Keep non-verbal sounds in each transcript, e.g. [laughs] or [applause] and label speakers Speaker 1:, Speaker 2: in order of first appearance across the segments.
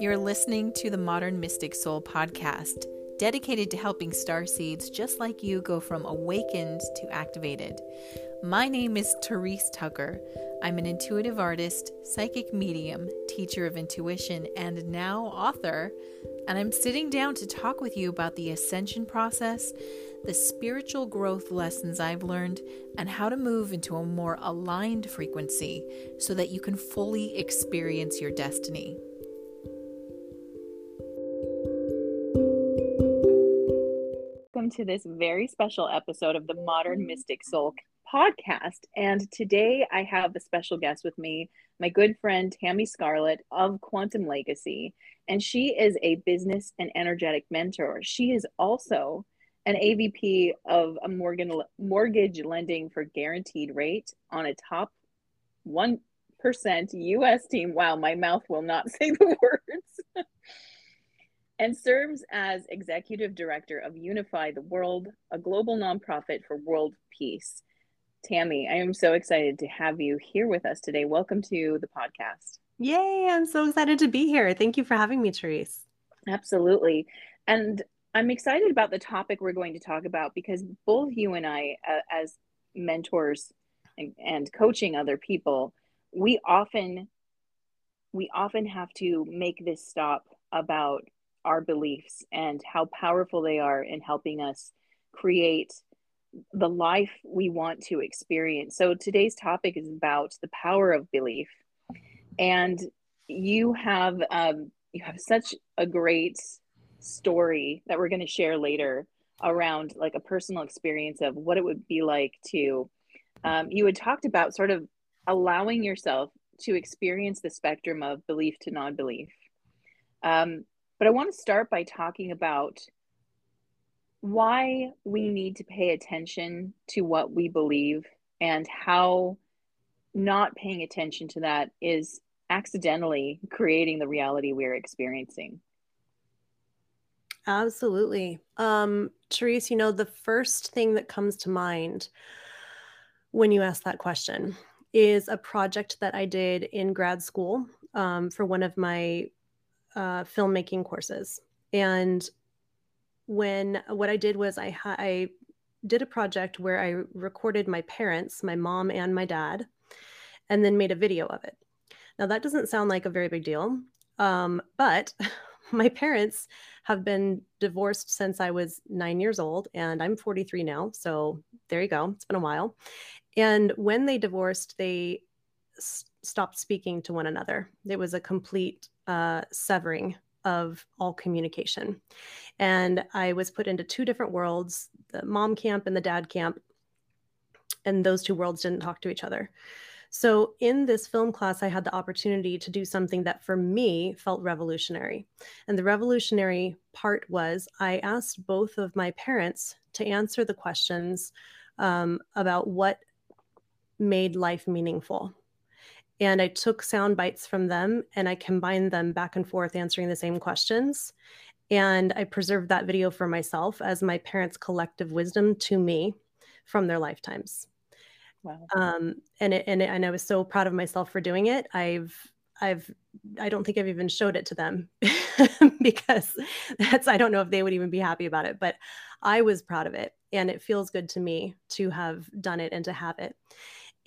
Speaker 1: You're listening to the Modern Mystic Soul podcast, dedicated to helping star seeds just like you go from awakened to activated. My name is Therese Tucker. I'm an intuitive artist, psychic medium, teacher of intuition, and now author. And I'm sitting down to talk with you about the ascension process, the spiritual growth lessons I've learned, and how to move into a more aligned frequency so that you can fully experience your destiny. Welcome to this very special episode of the Modern mm-hmm. Mystic Soul podcast. And today I have a special guest with me, my good friend Tammy Scarlett of Quantum Legacy. And she is a business and energetic mentor. She is also an AVP of a Morgan, mortgage lending for guaranteed rate on a top 1% US team. Wow, my mouth will not [laughs] say the words. And serves as executive director of Unify the World, a global nonprofit for world peace. Tammy, I am so excited to have you here with us today. Welcome to the podcast.
Speaker 2: Yay, I'm so excited to be here. Thank you for having me, Therese.
Speaker 1: Absolutely. And I'm excited about the topic we're going to talk about because both you and I, uh, as mentors and, and coaching other people, we often we often have to make this stop about our beliefs and how powerful they are in helping us create the life we want to experience. So today's topic is about the power of belief, and you have um, you have such a great story that we're going to share later around like a personal experience of what it would be like to. Um, you had talked about sort of allowing yourself to experience the spectrum of belief to non-belief. Um, but I want to start by talking about why we need to pay attention to what we believe and how not paying attention to that is accidentally creating the reality we're experiencing.
Speaker 2: Absolutely. Um, Therese, you know, the first thing that comes to mind when you ask that question is a project that I did in grad school um, for one of my uh, filmmaking courses. And when what I did was I, I did a project where I recorded my parents, my mom and my dad, and then made a video of it. Now, that doesn't sound like a very big deal, um, but [laughs] my parents have been divorced since I was nine years old, and I'm 43 now. So there you go. It's been a while. And when they divorced, they s- stopped speaking to one another. It was a complete uh, severing of all communication. And I was put into two different worlds the mom camp and the dad camp. And those two worlds didn't talk to each other. So, in this film class, I had the opportunity to do something that for me felt revolutionary. And the revolutionary part was I asked both of my parents to answer the questions um, about what made life meaningful and I took sound bites from them and I combined them back and forth answering the same questions. And I preserved that video for myself as my parents' collective wisdom to me from their lifetimes. Wow. Um, and it, and it, and I was so proud of myself for doing it. I've I've I don't think I've even showed it to them [laughs] because that's I don't know if they would even be happy about it, but I was proud of it and it feels good to me to have done it and to have it.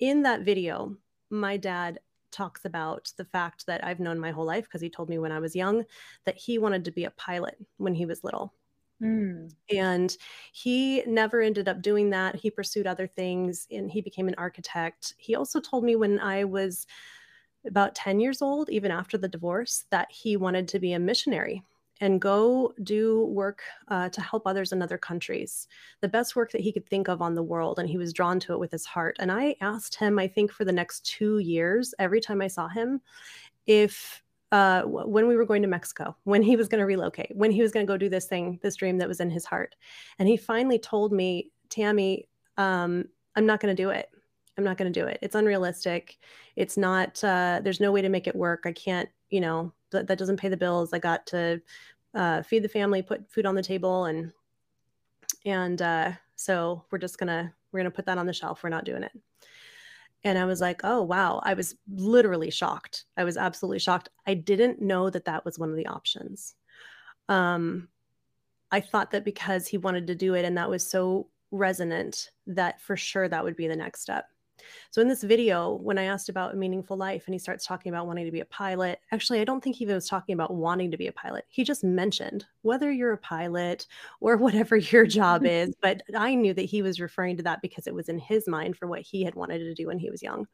Speaker 2: In that video, my dad talks about the fact that I've known my whole life because he told me when I was young that he wanted to be a pilot when he was little. Mm. And he never ended up doing that. He pursued other things and he became an architect. He also told me when I was about 10 years old, even after the divorce, that he wanted to be a missionary and go do work uh, to help others in other countries, the best work that he could think of on the world. And he was drawn to it with his heart. And I asked him, I think for the next two years, every time I saw him, if uh, when we were going to Mexico, when he was going to relocate, when he was going to go do this thing, this dream that was in his heart. And he finally told me, Tammy, um, I'm not going to do it. I'm not going to do it. It's unrealistic. It's not, uh, there's no way to make it work. I can't, you know, that, doesn't pay the bills. I got to uh, feed the family, put food on the table, and and uh, so we're just gonna we're gonna put that on the shelf. We're not doing it. and I was like, oh, wow. I was literally shocked. I was absolutely shocked. I didn't know that that was one of the options. Um, I thought that because he wanted to do it and that was so resonant, that for sure that would be the next step. So in this video, when I asked about a meaningful life and he starts talking about wanting to be a pilot, actually, I don't think he was talking about wanting to be a pilot. He just mentioned whether you're a pilot or [laughs] whatever your job [laughs] is. But I knew that he was referring to that because it was in his mind for what he had wanted to do when he was young.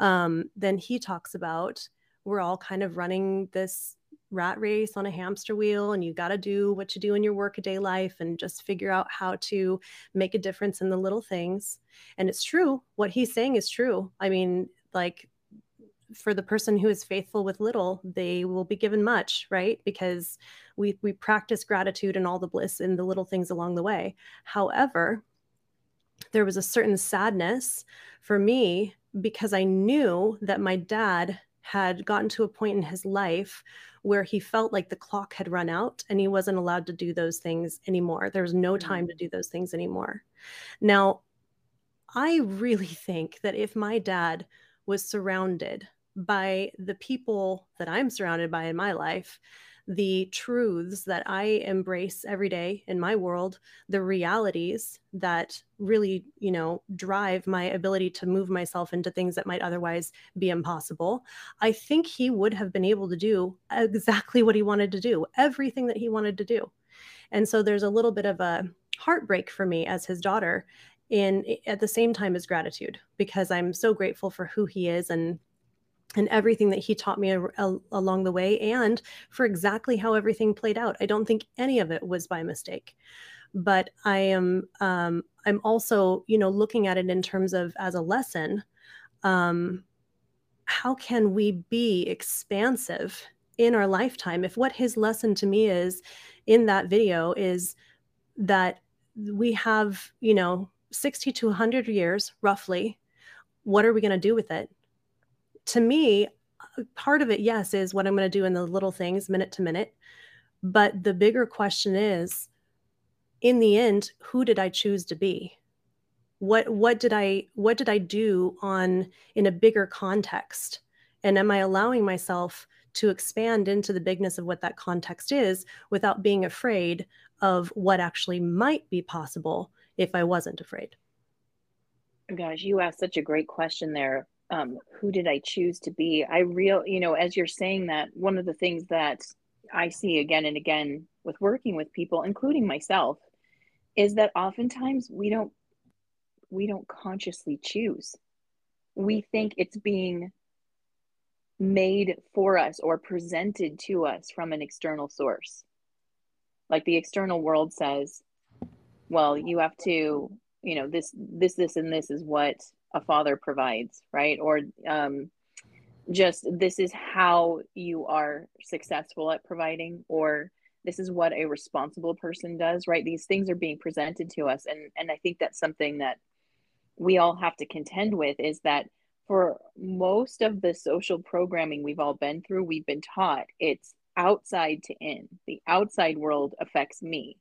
Speaker 2: Um, then he talks about we're all kind of running this rat race on a hamster wheel and you got to do what you do in your workaday life and just figure out how to make a difference in the little things. And it's true. What he's saying is true. I mean like for the person who is faithful with little they will be given much right? Because we we practice gratitude and all the bliss in the little things along the way. However there was a certain sadness for me because i knew that my dad had gotten to a point in his life where he felt like the clock had run out and he wasn't allowed to do those things anymore. There was no time to mm. do those things anymore. Now, I really think that if my dad was surrounded by the people that I'm surrounded by in my life, the truths that I embrace every day in my world, the realities that really, you know, drive my ability to move myself into things that might otherwise be impossible. I think he would have been able to do exactly what he wanted to do, everything that he wanted to do. And so there's a little bit of a heartbreak for me as his daughter in at the same time as gratitude because I'm so grateful for who he is and and everything that he taught me a, a, along the way and for exactly how everything played out. I don't think any of it was by mistake but i am um, i'm also you know looking at it in terms of as a lesson um, how can we be expansive in our lifetime? If what his lesson to me is in that video is that we have you know 60 to 100 years roughly what are we going to do with it to me, part of it, yes, is what I'm going to do in the little things minute to minute. But the bigger question is, in the end, who did I choose to be? What what did I what did I do on in a bigger context? And am I allowing myself to expand into the bigness of what that context is without being afraid of what actually might be possible if I wasn't afraid?
Speaker 1: Gosh, you asked such a great question there um, who did I choose to be? I real, you know, as you're saying that, one of the things that I see again and again with working with people, including myself, is that oftentimes we don't we don't consciously choose. We think it's being made for us or presented to us from an external source. Like the external world says, well, you have to, you know, this, this, this, and this is what a father provides, right? Or um, just this is how you are successful at providing, or this is what a responsible person does, right? These things are being presented to us, and and I think that's something that we all have to contend with is that for most of the social programming we've all been through, we've been taught it's outside to in. The outside world affects me.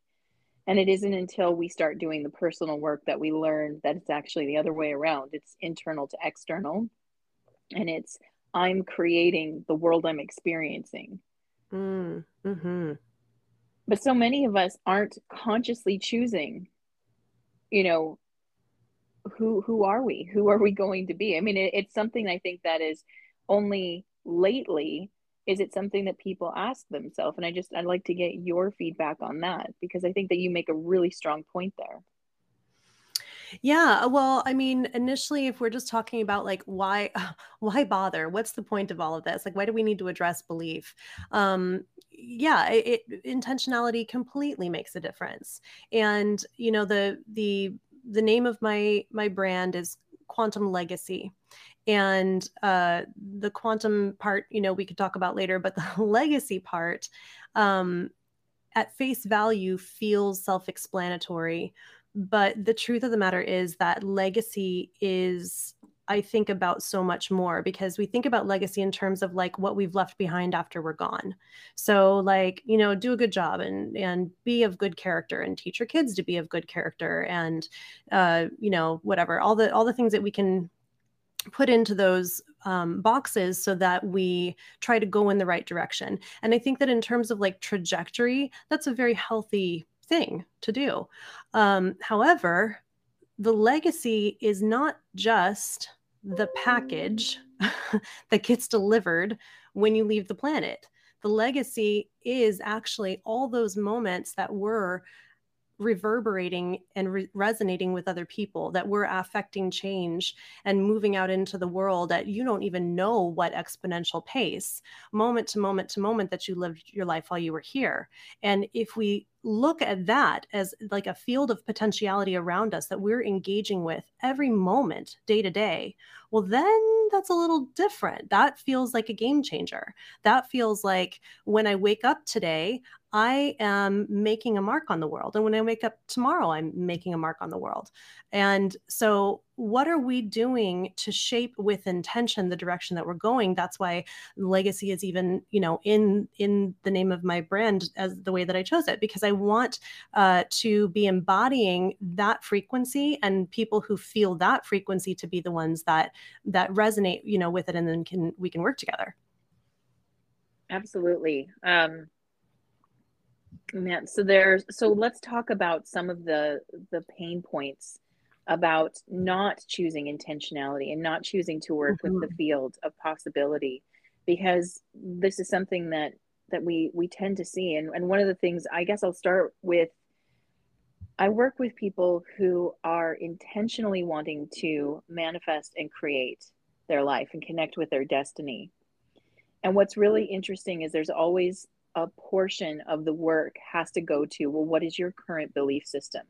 Speaker 1: And it isn't until we start doing the personal work that we learn that it's actually the other way around. It's internal to external. And it's, I'm creating the world I'm experiencing. Mm, hmm But so many of us aren't consciously choosing, you know, who who are we? Who are we going to be? I mean, it, it's something I think that is only lately is it something that people ask themselves? And i just i'd like to get your feedback on that because i think that you make a really strong point there.
Speaker 2: Yeah well i mean initially if we're just talking about like why [laughs] why bother? What's the point of all of this? Like why do we need to address belief? Um yeah it, it intentionality completely makes a difference. And you know the the the name of my my brand is quantum legacy and uh, the quantum part you know we could talk about later but the [laughs] legacy part um, at face value feels self-explanatory but the truth of the matter is that legacy is i think about so much more because we think about legacy in terms of like what we've left behind after we're gone. So like you know do a good job and and be of good character and teach your kids to be of good character and uh you know whatever all the all the things that we can put into those um, boxes so that we try to go in the right direction. And I think that in terms of like trajectory, that's a very healthy thing to do. Um, however, the legacy is not just the package [laughs] that gets delivered when you leave the planet. The legacy is actually all those moments that were reverberating and re- resonating with other people that we're affecting change and moving out into the world at you don't even know what exponential pace moment to moment to moment that you lived your life while you were here. And if we look at that as like a field of potentiality around us that we're engaging with every moment day to day well then that's a little different. That feels like a game changer. That feels like when i wake up today I am making a mark on the world. And when I wake up tomorrow, I'm making a mark on the world. And so, what are we doing to shape with intention the direction that we're going? That's why legacy is even, you know, in in the name of my brand as the way that I chose it, because I want uh, to be embodying that frequency and people who feel that frequency to be the ones that that resonate, you know, with it, and then can we can work together.
Speaker 1: Absolutely. Um, Man, so there's so let's talk about some of the the pain points about not choosing intentionality and not choosing to work mm-hmm. with the mm-hmm. field of possibility because this is something that that we we tend to see and, and one of the things i guess i'll start with i work with people who are intentionally wanting to manifest and create their life and connect with their destiny and what's really interesting is there's always a portion of the work has to go to well what is your current belief system?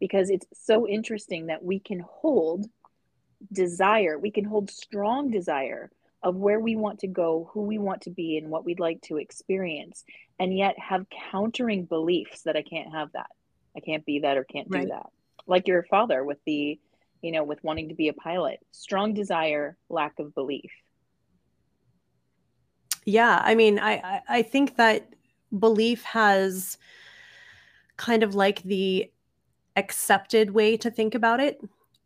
Speaker 1: Because it's so interesting that we can hold desire we can hold strong desire of where we want to go who we want to be and what we'd like to experience and yet have countering beliefs that i can't have that. I can't be that or can't right. do that. Like your father with the you know with wanting to be a pilot. Strong desire lack of belief
Speaker 2: yeah, I mean, I I think that belief has kind of like the accepted way to think about it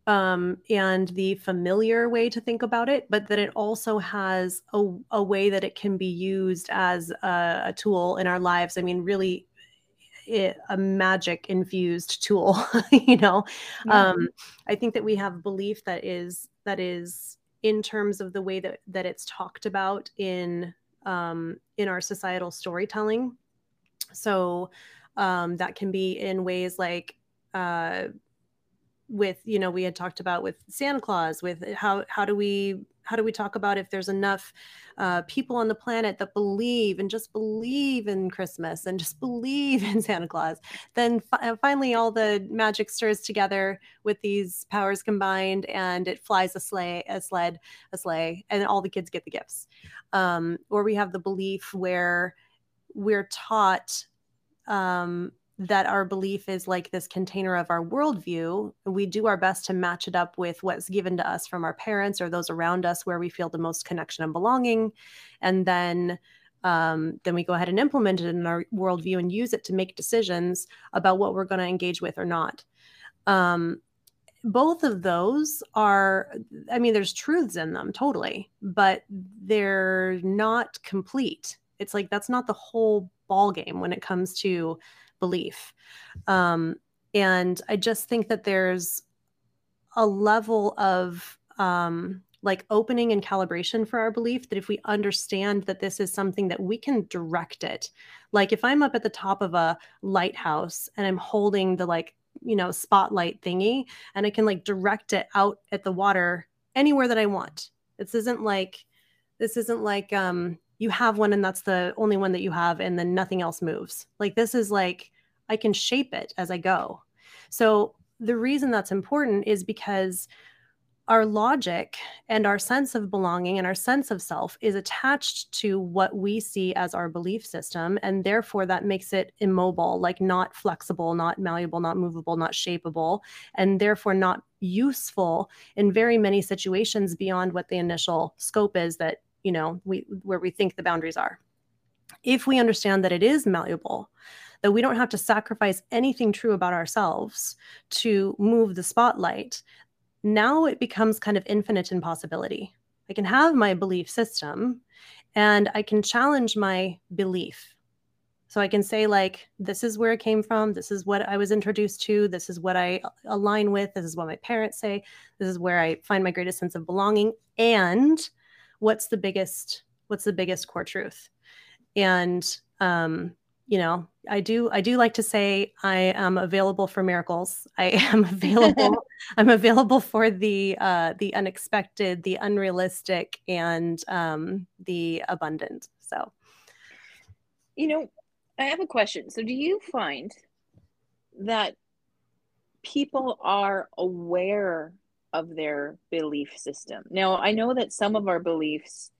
Speaker 2: um, and the familiar way to think about it, but that it also has a, a way that it can be used as a, a tool in our lives. I mean, really, it, a magic infused tool. [laughs] you know, um, I think that we have belief that is that is in terms of the way that that it's talked about in um, in our societal storytelling. So um, that can be in ways like uh, with you know we had talked about with Santa Claus with how how do we how do we talk about if there's enough uh, people on the planet that believe and just believe in Christmas and just [laughs] believe in Santa Claus? Then fi- uh, finally, all the magic stirs together with these powers combined, and it flies a sleigh, a sled, a sleigh, and all the kids get the gifts. Um, or we have the belief where we're taught um, that our belief is like this container of our worldview. We do our best to match it up with what's given to us from our parents or those around us where we feel the most connection and belonging. And then um, then we go ahead and implement it in our worldview and use it to make decisions about what we're going to engage with or not. Um, both of those are, I mean, there's truths in them totally, but they're not complete. It's like that's not the whole ball game when it comes to belief. Um, and I just think that there's a level of um, like opening and calibration for our belief that if we understand that this is something that we can direct it, like if I'm up at the top of a lighthouse and I'm holding the like, you know, spotlight thingy and I can like direct it out at the water anywhere that I want. This isn't like, this isn't like, um, you have one and that's the only one that you have and then nothing else moves. Like this is like I can shape it as I go. So the reason that's important is because our logic and our sense of belonging and our sense of self is attached to what we see as our belief system and therefore that makes it immobile like not flexible not malleable not movable not shapeable and therefore not useful in very many situations beyond what the initial scope is that you know we where we think the boundaries are if we understand that it is malleable that we don't have to sacrifice anything true about ourselves to move the spotlight now it becomes kind of infinite in possibility. I can have my belief system and I can challenge my belief. So I can say, like, this is where it came from. This is what I was introduced to. This is what I align with. This is what my parents say. This is where I find my greatest sense of belonging. And what's the biggest, what's the biggest core truth? And um, you know, I do I do like to say I am available for miracles. I am [laughs] available [laughs] I'm available for the uh the unexpected, the unrealistic and um the abundant. So
Speaker 1: you know, I have a question. So do you find that people are aware of their belief system? Now, I know that some of our beliefs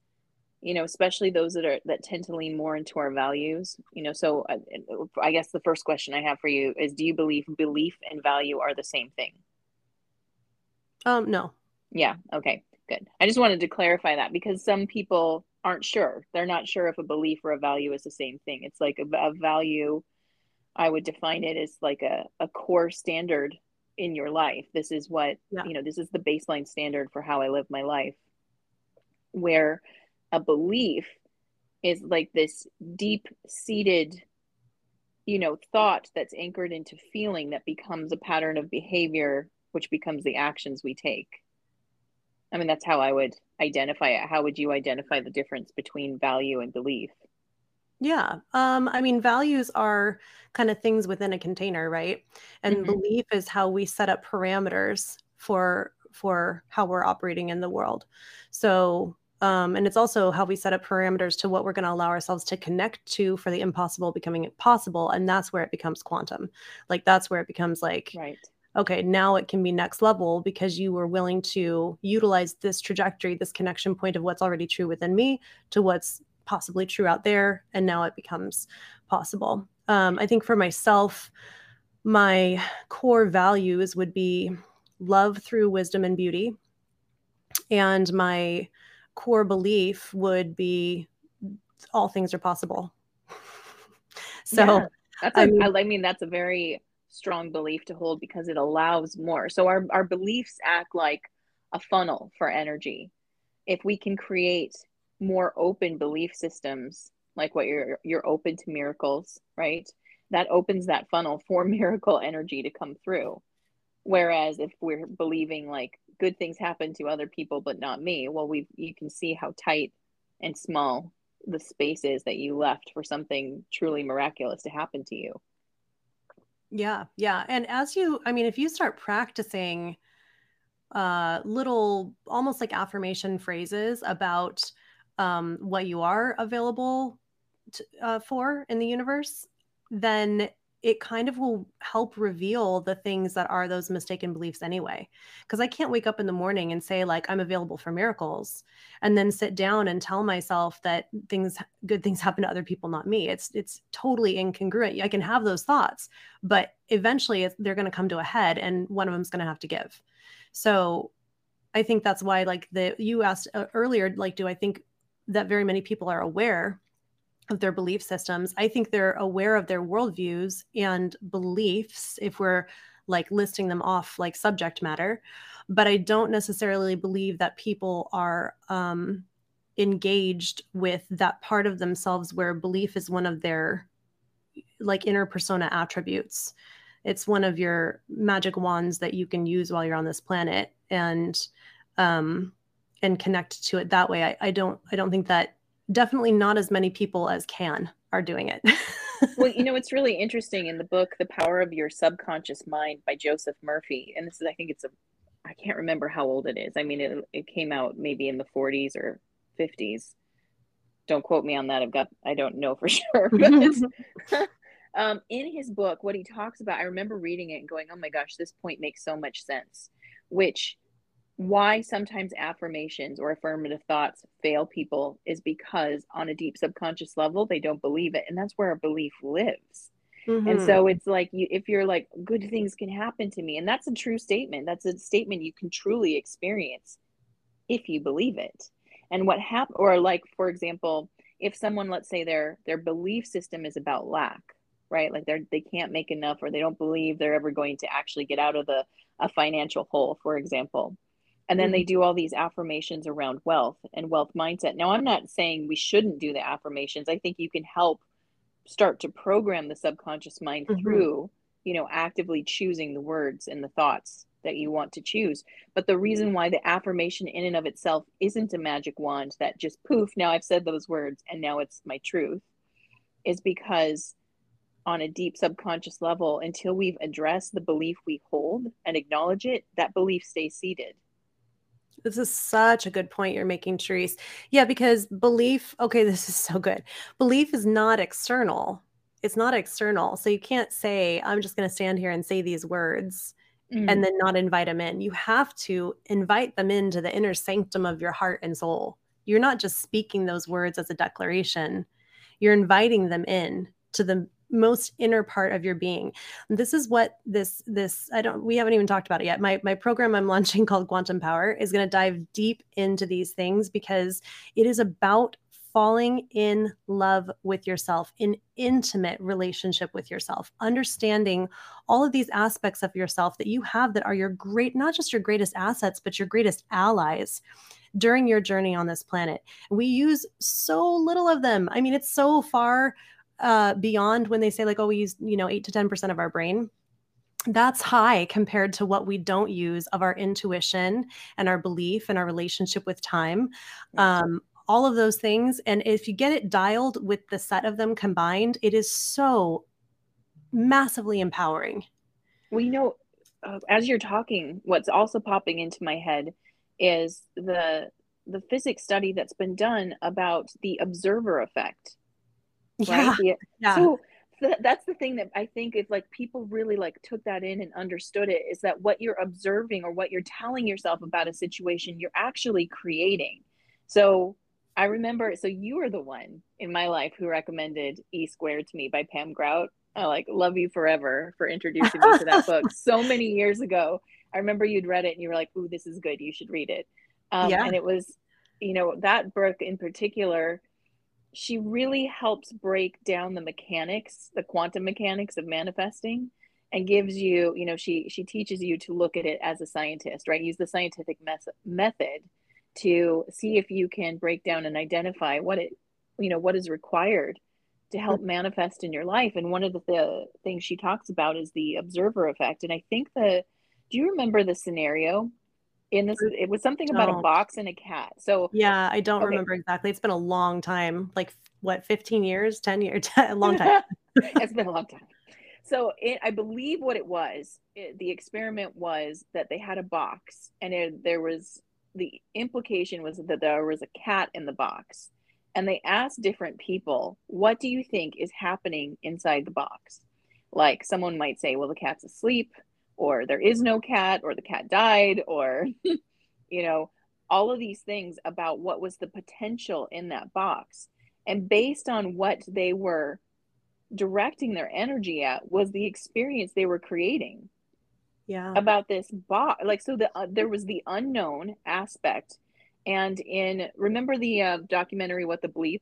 Speaker 1: you know especially those that are that tend to lean more into our values you know so I, uh, I guess the first question i have for you is do you believe belief and value are the same thing?
Speaker 2: Um no.
Speaker 1: Yeah okay good. I just wanted to clarify that because some people aren't sure. They're not sure if a belief or a value is the same thing. It's like a, a value i would define it as like a, a core standard in your life. This is what yeah. you know this is the baseline standard for how i live my life where a belief is like this deep seated you know thought that's anchored into feeling that becomes a pattern of behavior which becomes the actions we take. I mean that's how i would identify it. How would you identify the difference between value and belief
Speaker 2: yeah um i mean values are kind of things within a container right and mm-hmm. belief is how we set up parameters for for how we're operating in the world so um, and it's also how we set up parameters to what we're going to allow ourselves to connect to for the impossible becoming possible. And that's where it becomes quantum. Like that's where it becomes like,
Speaker 1: right.
Speaker 2: okay, now it can be next level because you were willing to utilize this trajectory, this connection point of what's already true within me to what's possibly true out there. And now it becomes possible. Um, I think for myself, my core values would be love through wisdom and beauty. And my core belief would be all things are possible. [laughs] so yeah,
Speaker 1: that's a, I mean, I mean that's a very strong belief to hold because it allows more. So our our beliefs act like a funnel for energy. If we can create more open belief systems like what you're you're open to miracles, right? That opens that funnel [laughs] for miracle energy to come through. Whereas if we're believing like good things happen to other people but not me, well we you can see how tight and small the space is that you left for something truly miraculous to happen to you.
Speaker 2: Yeah, yeah. And as you I mean if you start practicing uh little almost like affirmation phrases about um what you are available to, uh, for in the universe, then it kind of will help reveal the things that are those mistaken beliefs anyway. Because I can't wake up in the morning and say, like, I'm available for miracles, and then sit down and tell myself that things, good things happen to other people, not me. It's it's totally incongruent. I can have those thoughts, but eventually they're going to come to a head, and one of them's going to have to give. So, I think that's why, like, the you asked uh, earlier, like, do I think that very many people are aware of their belief systems. I think they're aware of their worldviews and beliefs if we're like listing them off like subject matter. But I don't necessarily believe that people are um, engaged with that part of themselves where belief is one of their like inner persona attributes. It's one of your magic wands that you can use while you're on this planet and um and connect to it that way. I, I don't I don't think that definitely not as many people as can are doing it. [laughs]
Speaker 1: well, you know, it's really interesting in the book, The Power of Your Subconscious Mind by Joseph Murphy. And this is, I think it's a, I can't remember how old it is. I mean, it, it came out maybe in the 40s or 50s. Don't quote me on that. I've got, I don't know for [laughs] sure. But [laughs] um, in his book, what he talks about, I remember reading it and going, oh my gosh, this point makes so much sense, which why sometimes affirmations or affirmative thoughts fail people is because on a deep subconscious level they don't believe it and that's where a belief lives mm-hmm. and so it's like you if you're like good things can happen to me and that's a true statement that's a statement you can truly experience if you believe it and what happened or like for example if someone let's say their their belief system is about lack right? Like they're they can't make enough or they don't believe they're ever going to actually get out of the a financial hole, for example. And then mm-hmm. they do all these affirmations around wealth and wealth mindset. Now, I'm not saying we shouldn't do the affirmations. I think you can help start to program the subconscious mind mm-hmm. through, you know, actively choosing the words and the thoughts that you want to choose. But the reason why the affirmation in and of itself isn't a magic wand that just poof, now I've said those words and now it's my truth is because on a deep subconscious level, until we've addressed the belief we hold and acknowledge it, that belief stays seated.
Speaker 2: This is such a good point you're making, Therese. Yeah, because belief, okay, [laughs] this is so good. Belief is not external. It's not external. So you can't say, I'm just going to stand here and say these words mm. and then not invite them in. You have to invite them into the inner sanctum of your heart and soul. You're not just speaking those words as a declaration, you're inviting them in to the most inner part of your being this is what this this i don't we haven't even talked about it yet my my program i'm [laughs] launching called quantum power is going to dive deep into these things because it is about falling in love with yourself, in intimate relationship with yourself, understanding all of these aspects of yourself that you have that are your great, not just your greatest assets, but your greatest allies during your journey on this planet. We use so little of them. I mean, it's so far uh, beyond when they say, like, oh, we use, you know, eight to 10% of our brain that's high compared to what we don't use of our intuition and our belief and our relationship with time um, all of those things. And if you get it dialed with the set of them combined, it is so massively empowering.
Speaker 1: Well, you know, uh, as you're talking, what's also popping into my head is the the physics study that's been done about the observer effect.
Speaker 2: Right? Yeah. [laughs]
Speaker 1: yeah. So th- that's the thing that I think if like people really like took that in and understood it is that what you're observing or what you're telling yourself about a situation, you're actually creating. So I remember, so you were the one in my life who recommended E Squared to me by Pam Grout. I like love you forever for introducing me to that book [laughs] so many years ago. I remember you'd read it and you were like, "Ooh, this is good. You should read it." Um, yeah. And it was, you know, that book in particular. She really helps break down the mechanics, the quantum mechanics of manifesting, and gives you, you know, she she teaches you to look at it as a scientist, right? Use the scientific mes- method to see if you can break down and identify what it you know what is required to help manifest in your life. And one of the, the things she talks about is the observer effect. And i think the do you remember the scenario in this it was something about a box and a cat. So
Speaker 2: yeah i don't okay. remember exactly. It's been a long time like what 15 years 10 years [laughs] a long time. [laughs]
Speaker 1: It's been a long time. So it, i believe what it was it, the experiment was that they had a box and it, there was the implication was that there was a cat in the box. And they asked different people what do you think is happening inside the box? Like someone might say well the cat's asleep or there is no cat or the cat died or [laughs] you know all of these things about what was the potential in that box. And based on what they were directing their energy at was the experience they were creating
Speaker 2: yeah.
Speaker 1: about this box. Like so the uh, there was the unknown aspect. And in remember the uh, documentary what the bleep?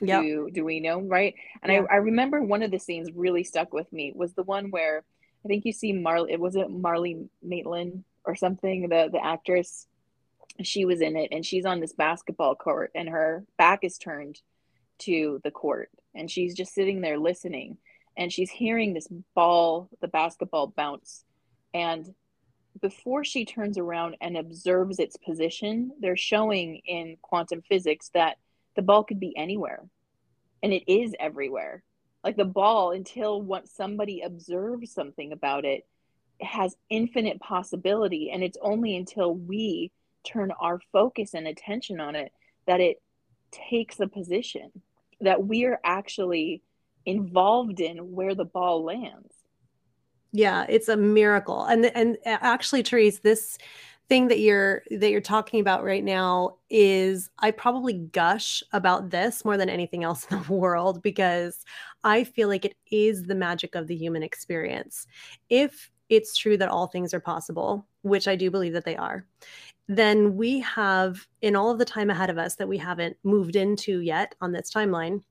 Speaker 2: Yeah
Speaker 1: do, do we know right? And yeah. I, I remember one of the scenes really stuck with me was the one where i think you see marley it wasn't marlee Matlin or something the the actress she was in it and she's on this basketball court and her back is turned to the court and she's just sitting there listening and she's hearing this ball the basketball bounce and before she turns around and observes its position, they're showing in quantum physics that the ball could be anywhere. And it is everywhere. Like the ball, until what somebody observes something about it, has infinite possibility. And it's only until we turn our focus and attention on it that it takes a position that we're actually involved in where the ball lands.
Speaker 2: Yeah, it's a miracle. And and uh, actually, Therese, this thing that you're that you're talking about right now is I probably gush about this more than anything else in the [laughs] world because I feel like it is the magic of the human experience. If it's true that all things are possible, which I do believe that they are, then we have in all of the time ahead of us that we haven't moved into yet on this timeline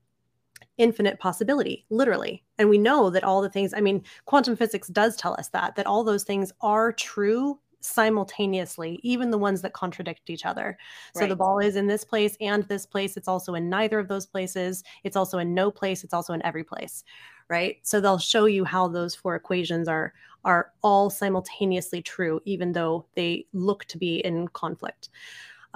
Speaker 2: infinite possibility, literally. And we know that all the things, I mean, quantum physics does tell us that, that all those things are true simultaneously, even the ones that contradict each other. So right. the ball is in this place and this place. It's also in neither of those places. It's also in no place. It's also in every place. Right. So they'll show you how those four equations are are all simultaneously true, even though they look to be in conflict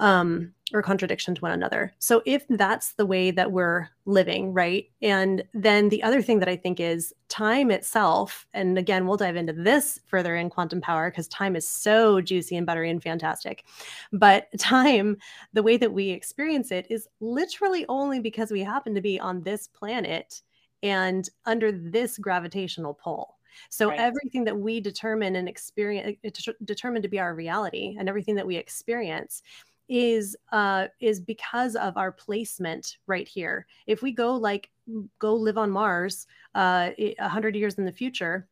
Speaker 2: um, or contradiction to one another. So if that's the way that we're living, right? And then the other thing that I think is time itself, and again, we'll dive into this further in quantum power because time is so juicy and buttery and fantastic. But [laughs] time, the way that we experience it is literally only because we happen to be on this planet and under this gravitational pull. So right. everything that we determine and experience determine to be our reality and everything that we experience is uh, is because of our placement right here. If we go like go live on Mars uh, a uh, hundred years in the future,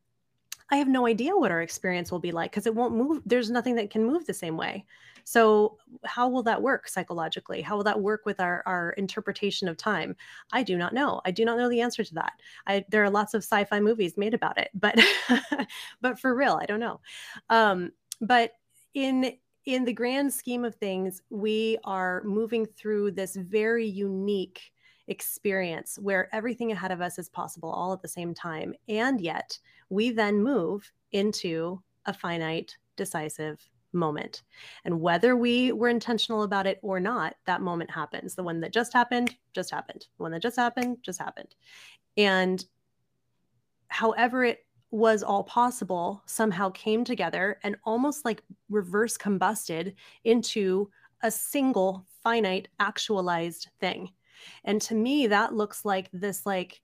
Speaker 2: I have no idea what our experience will be like because it won't move. There's nothing that can move the same way. So how will that work psychologically? How will that work with our our interpretation of time? I do not know. I do not know the answer to that. I, there are lots of sci-fi movies made about it, but [laughs] but for real, I don't know. Um, but in in the grand scheme of things, we are moving through this very unique experience where everything ahead of us is possible all at the same time. And yet we then move into a finite, decisive moment. And whether we were intentional about it or not, that moment happens. The one that just happened, just happened. The one that just happened, just happened. And however it was all possible somehow came together and almost like reverse combusted into a single finite actualized thing. And to me that looks like this like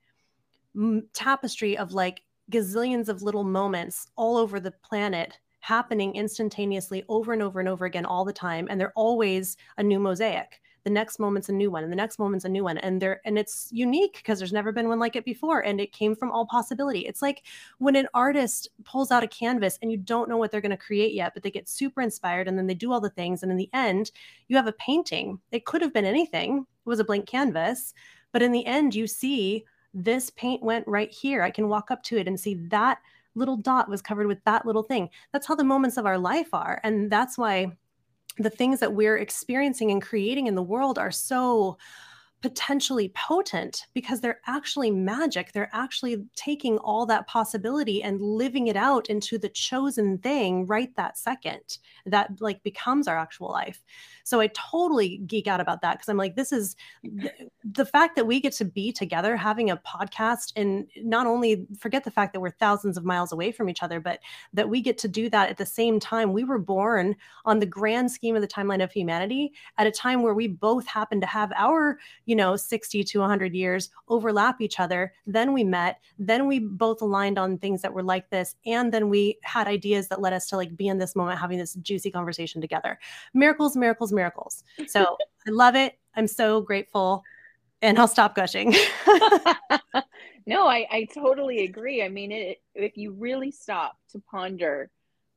Speaker 2: m- tapestry of like gazillions of little moments all over the planet happening instantaneously over and over and over again all the time and they're always a new mosaic the next moment's a new one and the next moment's a new one and there and it's unique because there's never been one like it before and it came from all possibility. It's like when an artist pulls out a canvas and you don't know what they're going to create yet but they get super inspired and then they do all the things and in the end you have a painting. It could have been anything. It was a blank canvas but in the end you see this paint went right here. I can walk up to it and see that little dot was covered with that little thing. That's how the moments of our life are and that's why the things that we're experiencing and creating in the world are so potentially potent because they're actually magic. They're actually taking all that possibility and living it out into the chosen thing right that second that like becomes our actual life. So I totally geek out about that because I'm like, this is the, the fact that we get to be together having a podcast and not only forget the fact that we're thousands of miles away from each other, but that we get to do that at the same time. We were born on the grand scheme of the timeline of humanity at a time where we both happen to have our, you know, 60 to 100 years overlap each other. Then we met, then we both aligned on things that were like this. And then we had ideas that led us to like be in this moment having this juicy conversation together. Miracles, miracles, miracles. So [laughs] I love it. I'm so grateful. And I'll stop gushing. [laughs]
Speaker 1: no, I, I totally agree. I mean, it, if you really stop to ponder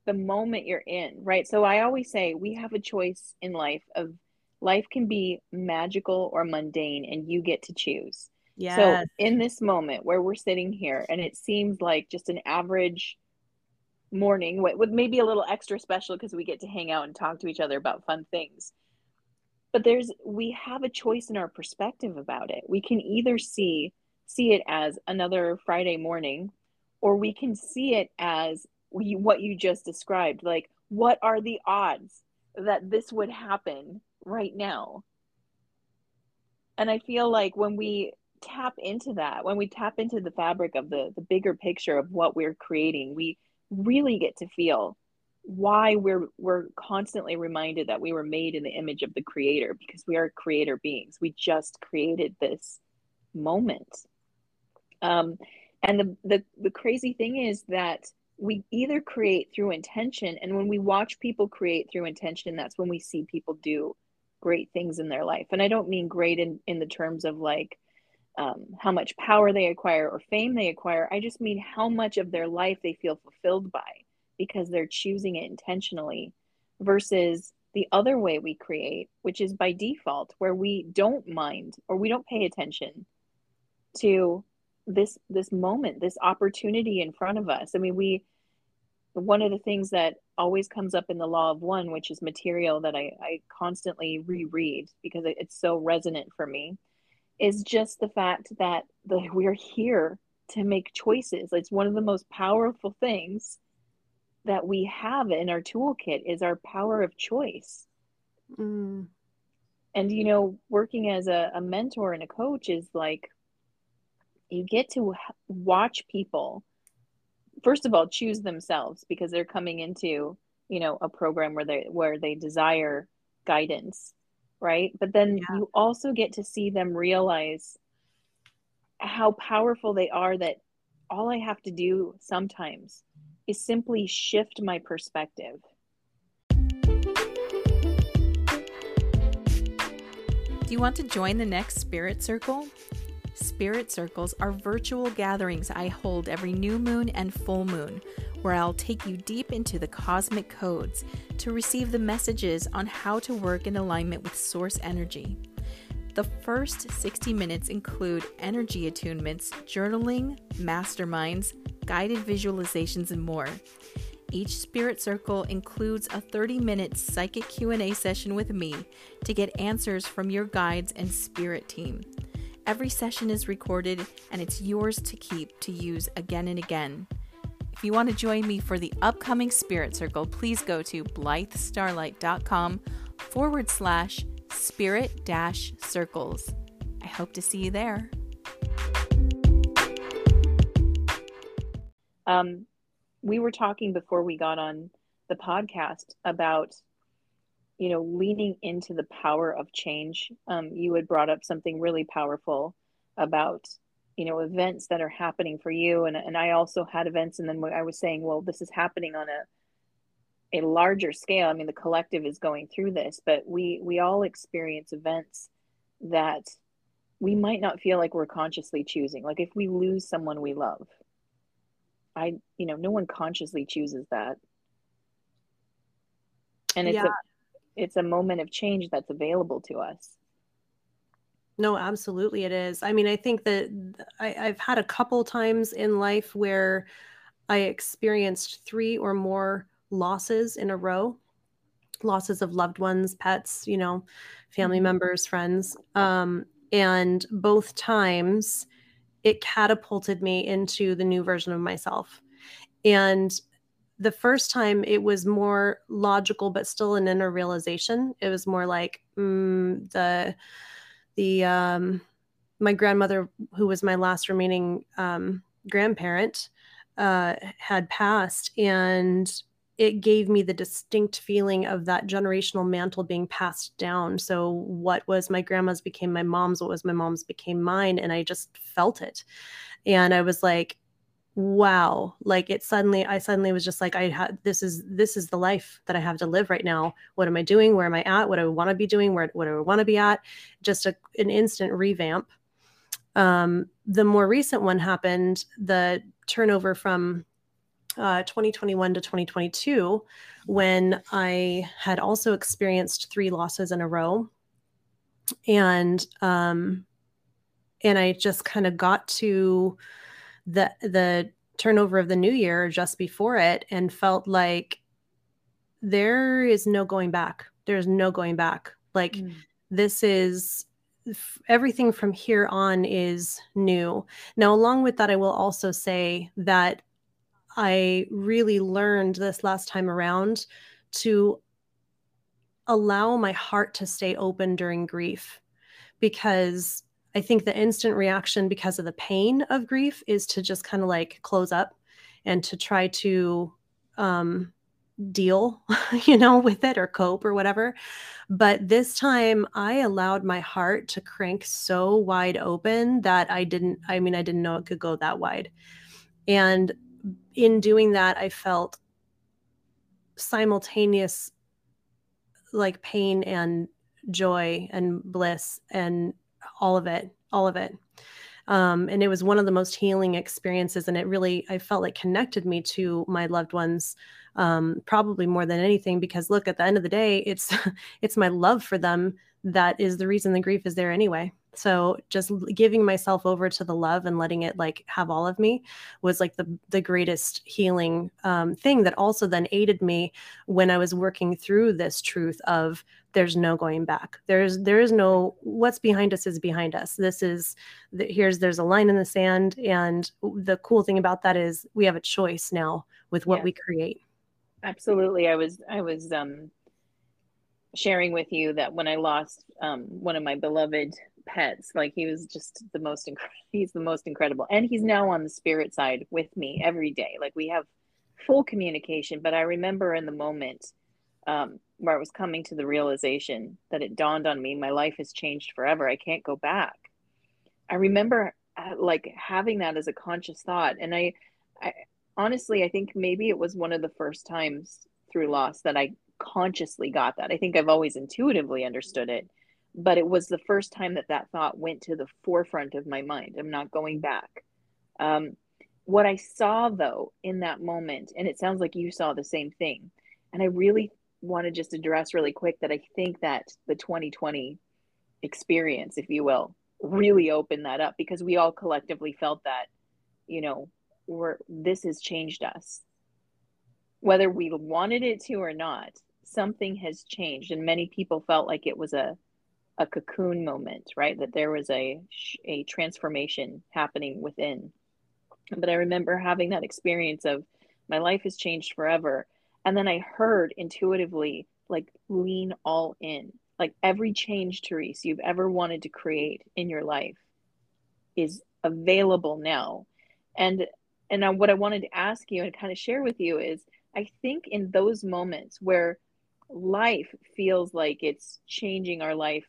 Speaker 1: the moment you're in, right? So I always say we have a choice in life of life can be magical or mundane, and you get to choose. Yeah. So in this moment where we're sitting here, and it seems like just an average morning with, maybe a little extra special because we get to hang out and talk to each other about fun things but there's we have a choice in our perspective about it we can either see see it as another friday morning or we can see it as we, what you just described like what are the odds that this would happen right now. And i feel like when we tap into that when we tap into the fabric of the the bigger picture of what we're creating we really get to feel why we're we're constantly reminded that we were made in the image of the creator because we are creator beings. We just created this moment. Um and the the, the crazy thing is that we either create through intention and when we watch people create through intention that's when we see people do great things in their life. And i don't mean great in in the terms of like um, how much power they acquire or fame they acquire. I just mean how much of their life they feel fulfilled by because they're choosing it intentionally versus the other way we create, which is by default, where we don't mind or we don't pay attention to this this moment this opportunity in front of us. I mean we one of the things that always comes up in the law of one which is material that i, I constantly reread because it's so resonant for me is just the fact that the, [laughs] we're here to make choices it's one of the most powerful things that we have in our toolkit is our power of choice mm. and you know working as a, a mentor and a coach is like you get to watch people first of all choose themselves because they're coming into you know a program where they where they desire guidance right? But then yeah. you also get to see them realize how powerful they are that all i have to do sometimes is simply shift my perspective.
Speaker 3: Do you want to join the next spirit circle Spirit circles are virtual gatherings I hold every new moon and full moon, where I'll take you deep into the cosmic codes to receive the messages on how to work in alignment with source energy. The first 60 minutes include energy attunements, journaling, masterminds, guided visualizations and more. Each spirit circle includes a 30-minute psychic Q&A session with me to get answers from your guides and spirit team. Every session is recorded and it's yours to keep to use again and again. If you want to join me for the upcoming Spirit Circle, please go to blythestarlight.com forward slash spirit dash circles. I hope to see you there.
Speaker 1: Um, we were talking before we got on the podcast about you know leaning into the power of change um, you had brought up something really powerful about you know events that are happening for you. And, and i also had events and then i was saying well this is happening on a a larger scale. I mean the collective is going through this but we we all experience events that we might not feel like we're consciously choosing. Like if we lose someone we love i you know no one consciously chooses that. And it's yeah. It's a moment of change that's available to us.
Speaker 2: No absolutely it is. I mean i think that I, i've had a couple times in life where i experienced three or more losses in a row. Losses of loved ones pets you know family mm-hmm. members friends. Um, and both times it catapulted me into the new version of myself. And the first time it was more logical but still an inner realization it was more like mm, the the um, my grandmother who was my last remaining um, grandparent uh, had passed and it gave me the distinct feeling of that generational mantle being passed down. So, what was my grandma's became my mom's, what was my mom's became mine. And I just felt it. And I was like, wow like it suddenly i suddenly was just like i had this is this is the life that i have to live right now. What am i doing? Where am i at? What do i want to be doing? Where what do i want to be at? Just a, an instant revamp. Um, the more recent one happened the turnover from uh, 2021 to 2022 when i had also experienced three losses in a row. And um and i just kind of got to the the turnover of the new year just before it and felt like there is no going back. There's no going back. Like mm. this is everything from here on is new. Now along with that i will also say that i really learned this last time around to allow my heart to stay open during grief because I think the instant reaction because of the pain of grief is to just kind of like close up and to try to um, deal, [laughs] you know, with it or cope or whatever. But this time I allowed my heart to crank so wide open that I didn't, I mean, I didn't know it could go that wide. And in doing that, I felt simultaneous like pain and joy and bliss and all of it, all of it. Um, and it was one of the most healing experiences. And it really, I felt like connected me to my loved ones, um, probably more than anything, because look, at the end of the day, it's, [laughs] it's my love for them that is the reason the grief is there anyway. So just giving myself over to the love and letting it like have all of me was like the the greatest healing um, thing that also then aided me when i was working through this truth of there's no going back. There's there is no what's behind us is behind us. This is the, here's there's a line in the sand and the cool thing about that is we have a choice now with what yeah. we create.
Speaker 1: Absolutely. I was i was um sharing with you that when i lost um one of my beloved pets. Like he was just the most incredible [laughs] he's the most incredible. And he's now on the spirit side with me every day. Like we have full communication. But i remember in the moment um, where i was coming to the realization that it dawned on me my life has changed forever. I can't go back. I remember uh, like having that as a conscious thought. And I, I honestly i think maybe it was one of the first times through loss that i consciously got that. I think i've always intuitively understood it but it was the first time that that thought went to the forefront of my mind. I'm not going back. Um, what I saw though in that moment, and it sounds like you saw the same thing, and I really want to just address really quick that I think that the 2020 experience, if you will, really opened that up because we all collectively felt that, you know, we're this has changed us. Whether we wanted it to or not, something has changed, and many people felt like it was a a cocoon moment, right? That there was a a transformation happening within. But I remember having that experience of my life has changed forever, and then I heard intuitively like lean all in. Like every change, Therese, you've ever wanted to create in your life is available now. And and what I wanted to ask you and kind of share with you is I think in those moments where life feels like it's changing our life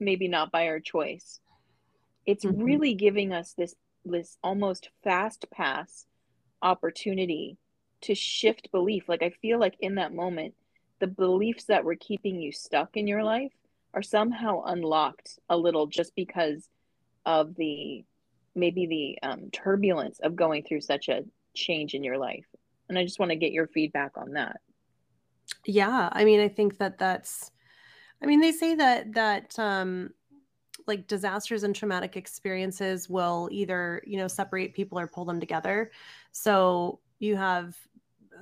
Speaker 1: maybe not by our choice. It's mm-hmm. really giving us this this almost fast pass opportunity to shift belief. Like I feel like in that moment, the beliefs that were keeping you stuck in your life are somehow unlocked a little just because of the maybe the um, turbulence of going through such a change in your life. And I just want to get your feedback on that.
Speaker 2: Yeah, I mean, I think that that's I mean, they say that that um, like disasters and traumatic experiences will either you know separate people or pull them together. So you have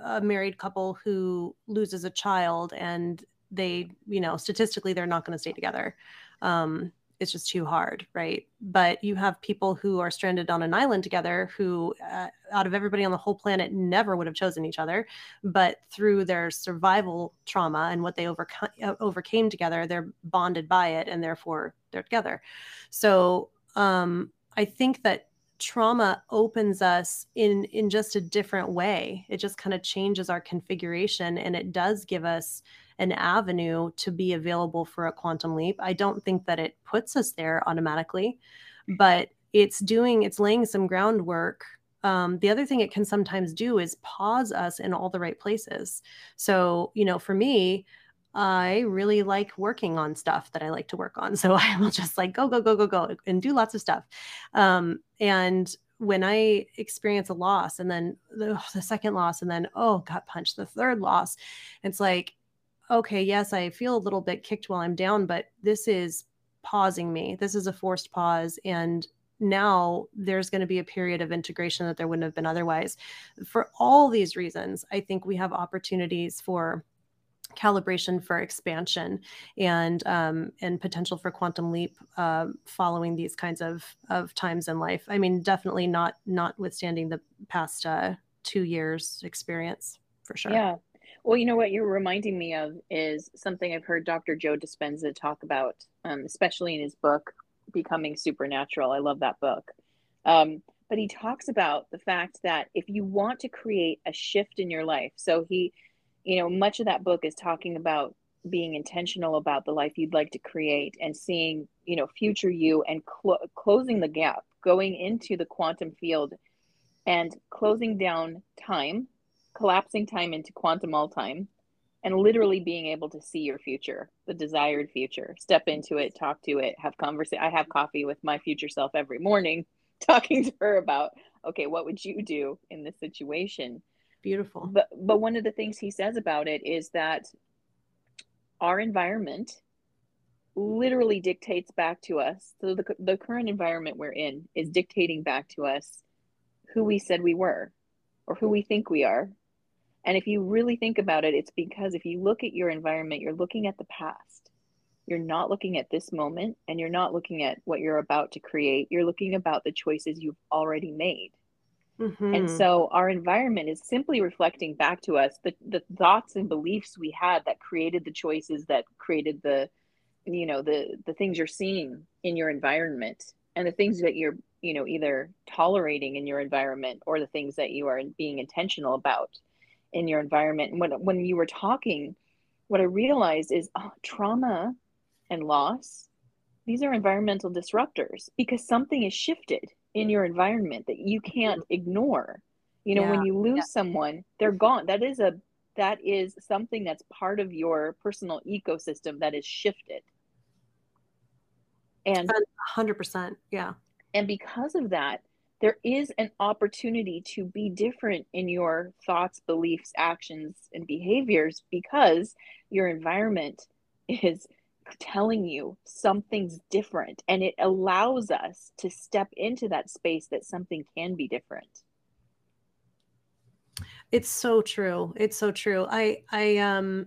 Speaker 2: a married couple who loses a child and they you know statistically they're not going to stay together um, it's just too hard, right? But you have people who are stranded on an island together who, uh, out of everybody on the whole planet, never would have chosen each other. But through their survival trauma and what they uh, overcame together, they're bonded by it and therefore they're together. So um, I think that trauma opens us in in just a different way it just kind of changes our configuration and it does give us an avenue to be available for a quantum leap. I don't think that it puts us there automatically, but it's doing, it's laying some groundwork. Um, the other thing it can sometimes do is pause us in all the right places. So, you know, for me, I really like working on stuff that I like to work on. [laughs] So I will just like go, go, go, go, go and do lots of stuff. Um, and when I experience a loss and then the, the second loss and then, oh, got punched, the third loss, it's like okay, yes, I feel a little bit kicked while I'm down, but this is pausing me. This is a forced pause. And now there's going to be a period of integration that there wouldn't have been otherwise. For all these reasons, I think we have opportunities for calibration for expansion and um, and potential for quantum leap uh, following these kinds of of times in life. I mean, definitely not notwithstanding the past uh, two years experience for sure.
Speaker 1: Yeah, well, you know what you're reminding me of is something I've heard Dr. Joe Dispenza talk about, um, especially in his book, Becoming Supernatural. I love that book. Um, but he talks about the fact that if you want to create a shift in your life, so he, you know, much of that book is talking about being intentional about the life you'd like to create and seeing, you know, future you and cl- closing the gap, going into the quantum field and closing down time collapsing time into quantum all time and literally being able to see your future the desired future step into it talk to it have conversation i have coffee with my future self every morning [laughs] talking to her about okay what would you do in this situation
Speaker 2: beautiful
Speaker 1: but but one of the things he says about it is that our environment literally dictates back to us. So the, the current environment we're in is dictating back to us who we said we were or who we think we are. And if you really think about it, it's because if you look at your environment, you're looking at the past. You're not looking at this moment and you're not looking at what you're about to create. You're looking about the choices you've already made. Mm-hmm. And so our environment is simply reflecting back to us the, the thoughts and beliefs we had that created the choices that created the you know the the things you're seeing in your environment and the things that you're you know either tolerating in your environment or the things that you are being intentional about in your environment. And when when you were talking what i realized is oh, trauma and loss these are environmental disruptors because something is shifted in your environment that you can't ignore. You know yeah. when you lose yeah. someone they're gone. That is a that is something that's part of your personal ecosystem that is shifted.
Speaker 2: And 100% yeah.
Speaker 1: and because of that there is an opportunity to be different in your thoughts beliefs actions and behaviors because your environment [laughs] is telling you something's different and it allows us to step into that space that something can be different.
Speaker 2: It's so true. It's so true. I i um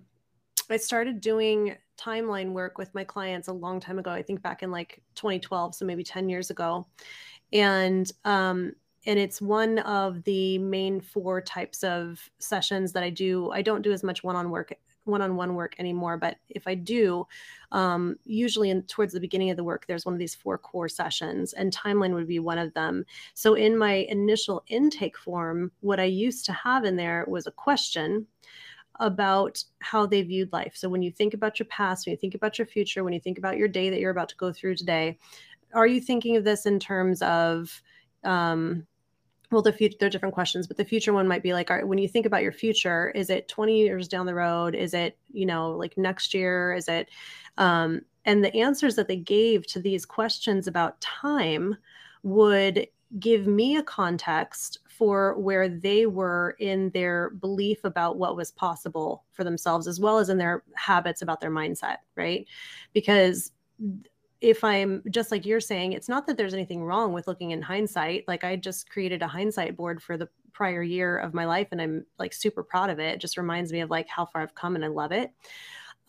Speaker 2: i started doing timeline work with my clients a long time ago i think back in like 2012 so maybe 10 years ago and um and it's one of the main four types of sessions that i do. I don't do as much one-on work one-on-one work anymore but if i do um, usually in towards the beginning of the work there's one of these four core sessions and timeline would be one of them. So in my initial intake form what i used to have in there was a question about how they viewed life. So when you think about your past when you think about your future when you think about your day that you're about to go through today are you thinking of this in terms of um, well the future there are different questions but the future one might be like when you think about your future is it 20 years down the road? Is it you know like next year? Is it um, and the answers that they gave to these questions about time would give me a context for where they were in their belief about what was possible for themselves as well as in their habits about their mindset right? Because if I'm just like you're saying, it's not that there's anything wrong with looking in hindsight. Like I just created a hindsight board for the prior year of my life and I'm like super proud of it. It just reminds me of like how far I've come and I love it.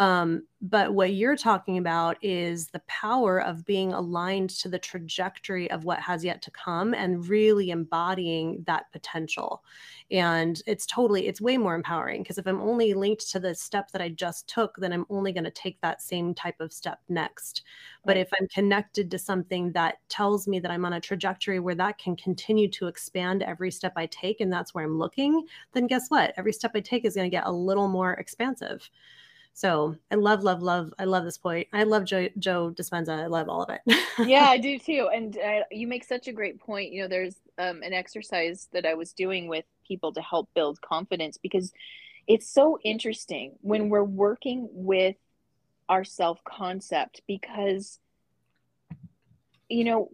Speaker 2: Um, but what you're talking about is the power of being aligned to the trajectory of what has yet to come and really embodying that potential. And it's totally, it's way more empowering because if I'm only linked to the step that I just took, then I'm only going to take that same type of step next. But if I'm connected to something that tells me that I'm on a trajectory where that can continue to expand every step I take, and that's where I'm looking, then guess what? Every step I take is going to get a little more expansive. So I love, love, love. I love this point. I love Joe, Joe Dispenza. I love all of it. [laughs]
Speaker 1: yeah, I do too. And uh, you make such a great point. You know, there's um, an exercise that I was doing with people to help build confidence because it's so interesting when we're working with our self concept because you know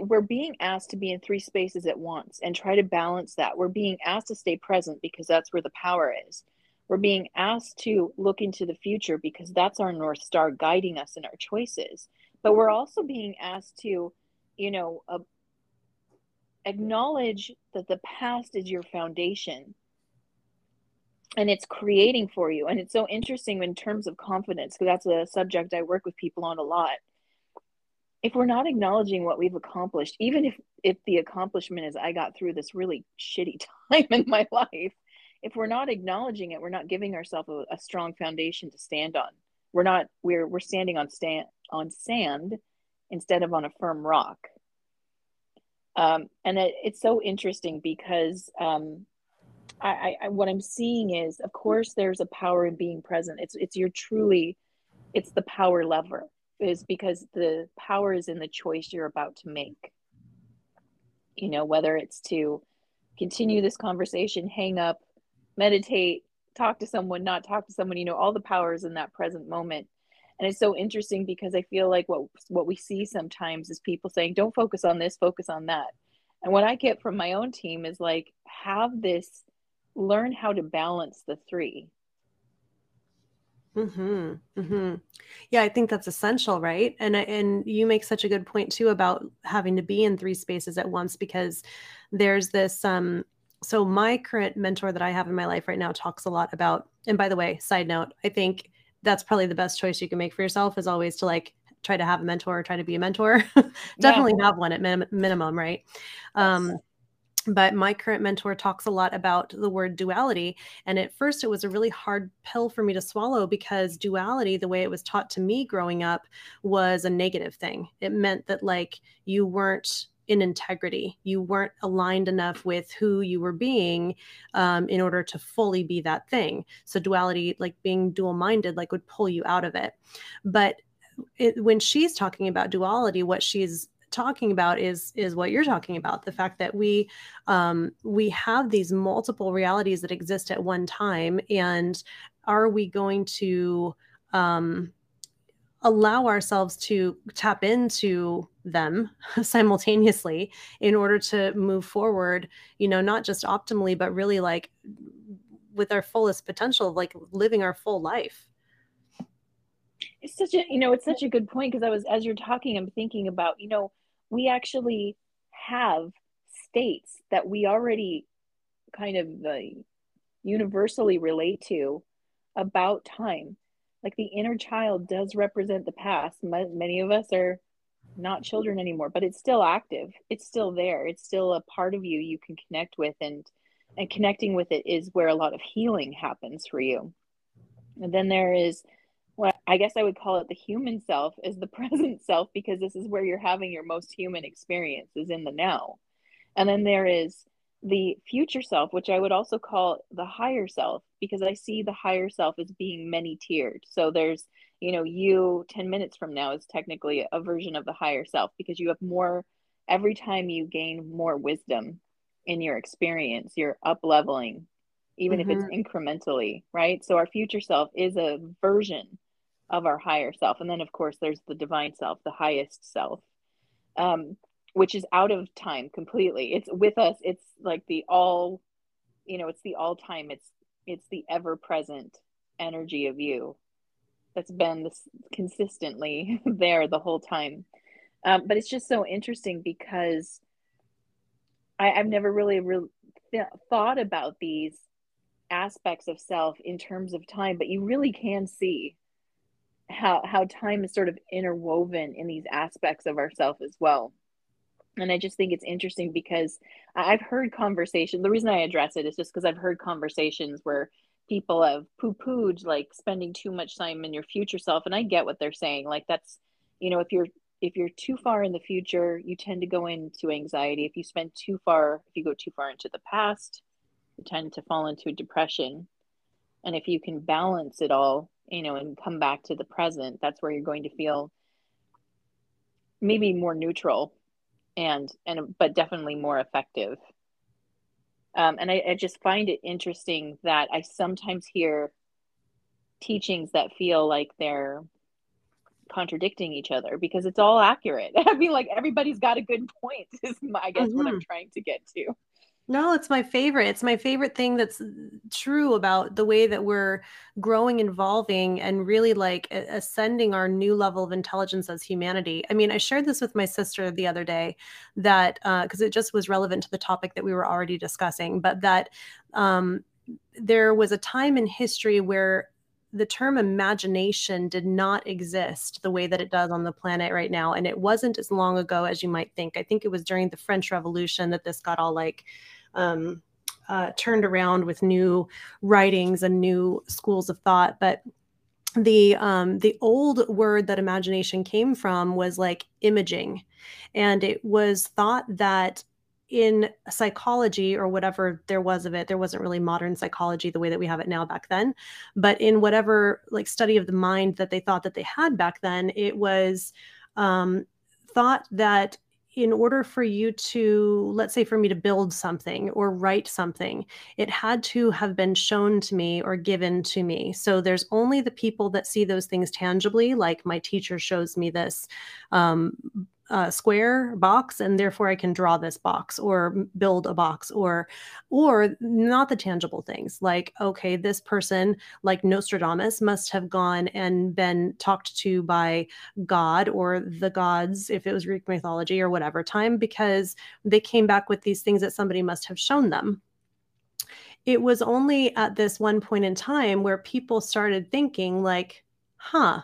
Speaker 1: we're being asked to be in three spaces at once and try to balance that we're being asked to stay present because that's where the power is we're being asked to look into the future because that's our North Star guiding us in our choices. But we're also being asked to, you know, uh, acknowledge that the past is your foundation and it's creating for you. And it's so interesting in terms of confidence, because that's a subject I work with people on a lot. If we're not acknowledging what we've accomplished, even if if the accomplishment is I got through this really shitty [laughs] time in my life, if we're not acknowledging it, we're not giving ourselves a, a strong foundation to stand on. We're not we're we're standing on stand on sand instead of on a firm rock. Um, and it, it's so interesting because um, I, I, what I'm seeing is, of course, there's a power in being present. It's it's your truly, it's the power lever is because the power is in the choice you're about to make. You know, whether it's to continue this conversation, hang up, meditate, talk to someone, not talk to someone, you know, all the powers in that present moment. And it's so interesting because I feel like what what we see sometimes is people saying, don't focus on this, focus on that. And what I get from my own team is like, have this, learn how to balance the three.
Speaker 2: Mm-hmm. Mm-hmm. Yeah, I think that's essential, right? And and you make such a good point too about having to be in three spaces at once because there's this um so my current mentor that I have in my life right now talks a lot about and by the way, side note, I think that's probably the best choice you can make for yourself is always to like try to have a mentor, try to be a mentor. [laughs] Definitely yeah. have one at min- minimum, right? Yes. Um but my current mentor talks a lot about the word duality and at first it was a really hard pill for me to swallow because duality the way it was taught to me growing up was a negative thing it meant that like you weren't in integrity. You weren't aligned enough with who you were being um, in order to fully be that thing. So duality like being dual minded like would pull you out of it. But it, when she's talking about duality what she's talking about is is what you're talking about. The fact that we um, we have these multiple realities that exist at one time and are we going to um, allow ourselves to tap into them [laughs] simultaneously in order to move forward you know not just optimally but really like with our fullest potential like living our full life
Speaker 1: it's such a you know it's such a good point because i was as you're talking i'm thinking about you know we actually have states that we already kind of uh, universally relate to about time. Like the inner child does represent the past. Many of us are not children anymore, but it's still active. It's still there. It's still a part of you you can connect with and and connecting with it is where a lot of healing happens for you. And then there is what I guess I would call it the human self is the [laughs] present self because this is where you're having your most human experience is in the now. And then there is the future self, which I would also call the higher self because I see the higher self as being many tiered. So there's, you know, you 10 minutes from now is technically a version of the higher self because you have more every time you gain more wisdom in your experience, you're up leveling even mm-hmm. if it's mm-hmm. incrementally, right? So our future self is a version of our higher self and then of course there's the divine self the highest self um, which is out of time completely. It's with us. It's like the all you know it's the all time. It's it's the ever present energy of you that's been this consistently [laughs] there the whole time. Um, but it's just so interesting because I, have never really re- th- thought about these aspects of self in terms of time but you really can see how how time is sort of interwoven in these aspects of ourself as well and i just think it's interesting because i've heard conversation the reason i address it is just because i've heard conversations where people have poo-pooed like spending too much time in your future self and i get what they're saying like that's you know if you're if you're too far in the future you tend to go into anxiety. If you spend too far if you go too far into the past you tend to fall into depression. And if you can balance it all you know, and come back to the present, that's where you're going to feel maybe more neutral and and but definitely more effective. Um, and I, I just find it interesting that I sometimes hear teachings that feel like they're contradicting each other because it's all accurate. [laughs] I mean, like everybody's got a good point, [laughs] is my, I guess mm-hmm. what I'm mm-hmm. trying to get to.
Speaker 2: No, it's my favorite. It's my favorite thing that's true about the way that we're growing, evolving, and really like ascending our new level of intelligence as humanity. I mean, I shared this with my sister the other day that because uh, it just was relevant to the topic that we were already discussing, but that um, there was a time in history where the term imagination did not exist the way that it does on the planet right now. And it wasn't as long ago as you might think. I think it was during the French Revolution that this got all like um, uh, turned around with new writings and new schools of thought. But the um, the old word that imagination came from was like imaging, and it was thought that in psychology or whatever there was of it there wasn't really modern psychology the way that we have it now back then but in whatever like study of the mind that they thought that they had back then it was um, thought that in order for you to, let's say, for me to build something or write something, it had to have been shown to me or given to me. So there's only the people that see those things tangibly, like my teacher shows me this. Um, uh, square box and therefore i can draw this box or build a box or or not the tangible things like okay this person like nostradamus must have gone and been talked to by god or the gods if it was greek mythology or whatever time because they came back with these things that somebody must have shown them. It was only at this one point in time where people started thinking like huh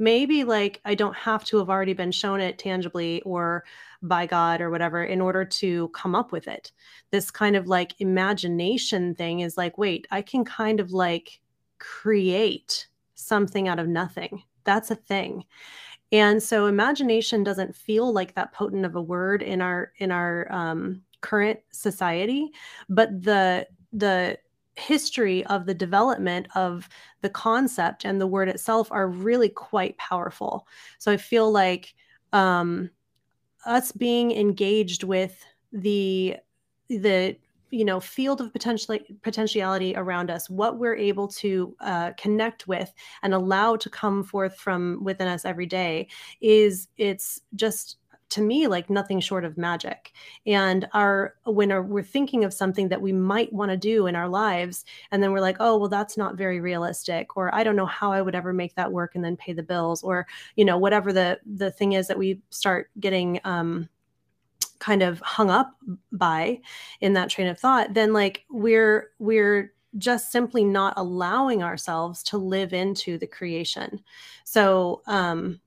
Speaker 2: maybe like I don't have to have already been shown it tangibly or by God or whatever in order to come up with it. This kind of like imagination thing is like, wait, I can kind of like create something out of nothing. That's a thing. And so imagination doesn't feel like that potent of a word in our in our um, current society, but the the history of the development of the concept and the word itself are really quite powerful. So I feel like um, us being engaged with the the you know field of potential potentiality around us what we're able to uh, connect with and allow to come forth from within us every day is it's just to me like nothing short of magic. And our when we're thinking of something that we might want to do in our lives and then we're like oh well that's not very realistic or i don't know how i would ever make that work and then pay the bills or you know whatever the the thing is that we start getting um kind of hung up by in that train of thought then like we're we're just simply not allowing ourselves to live into the creation. So um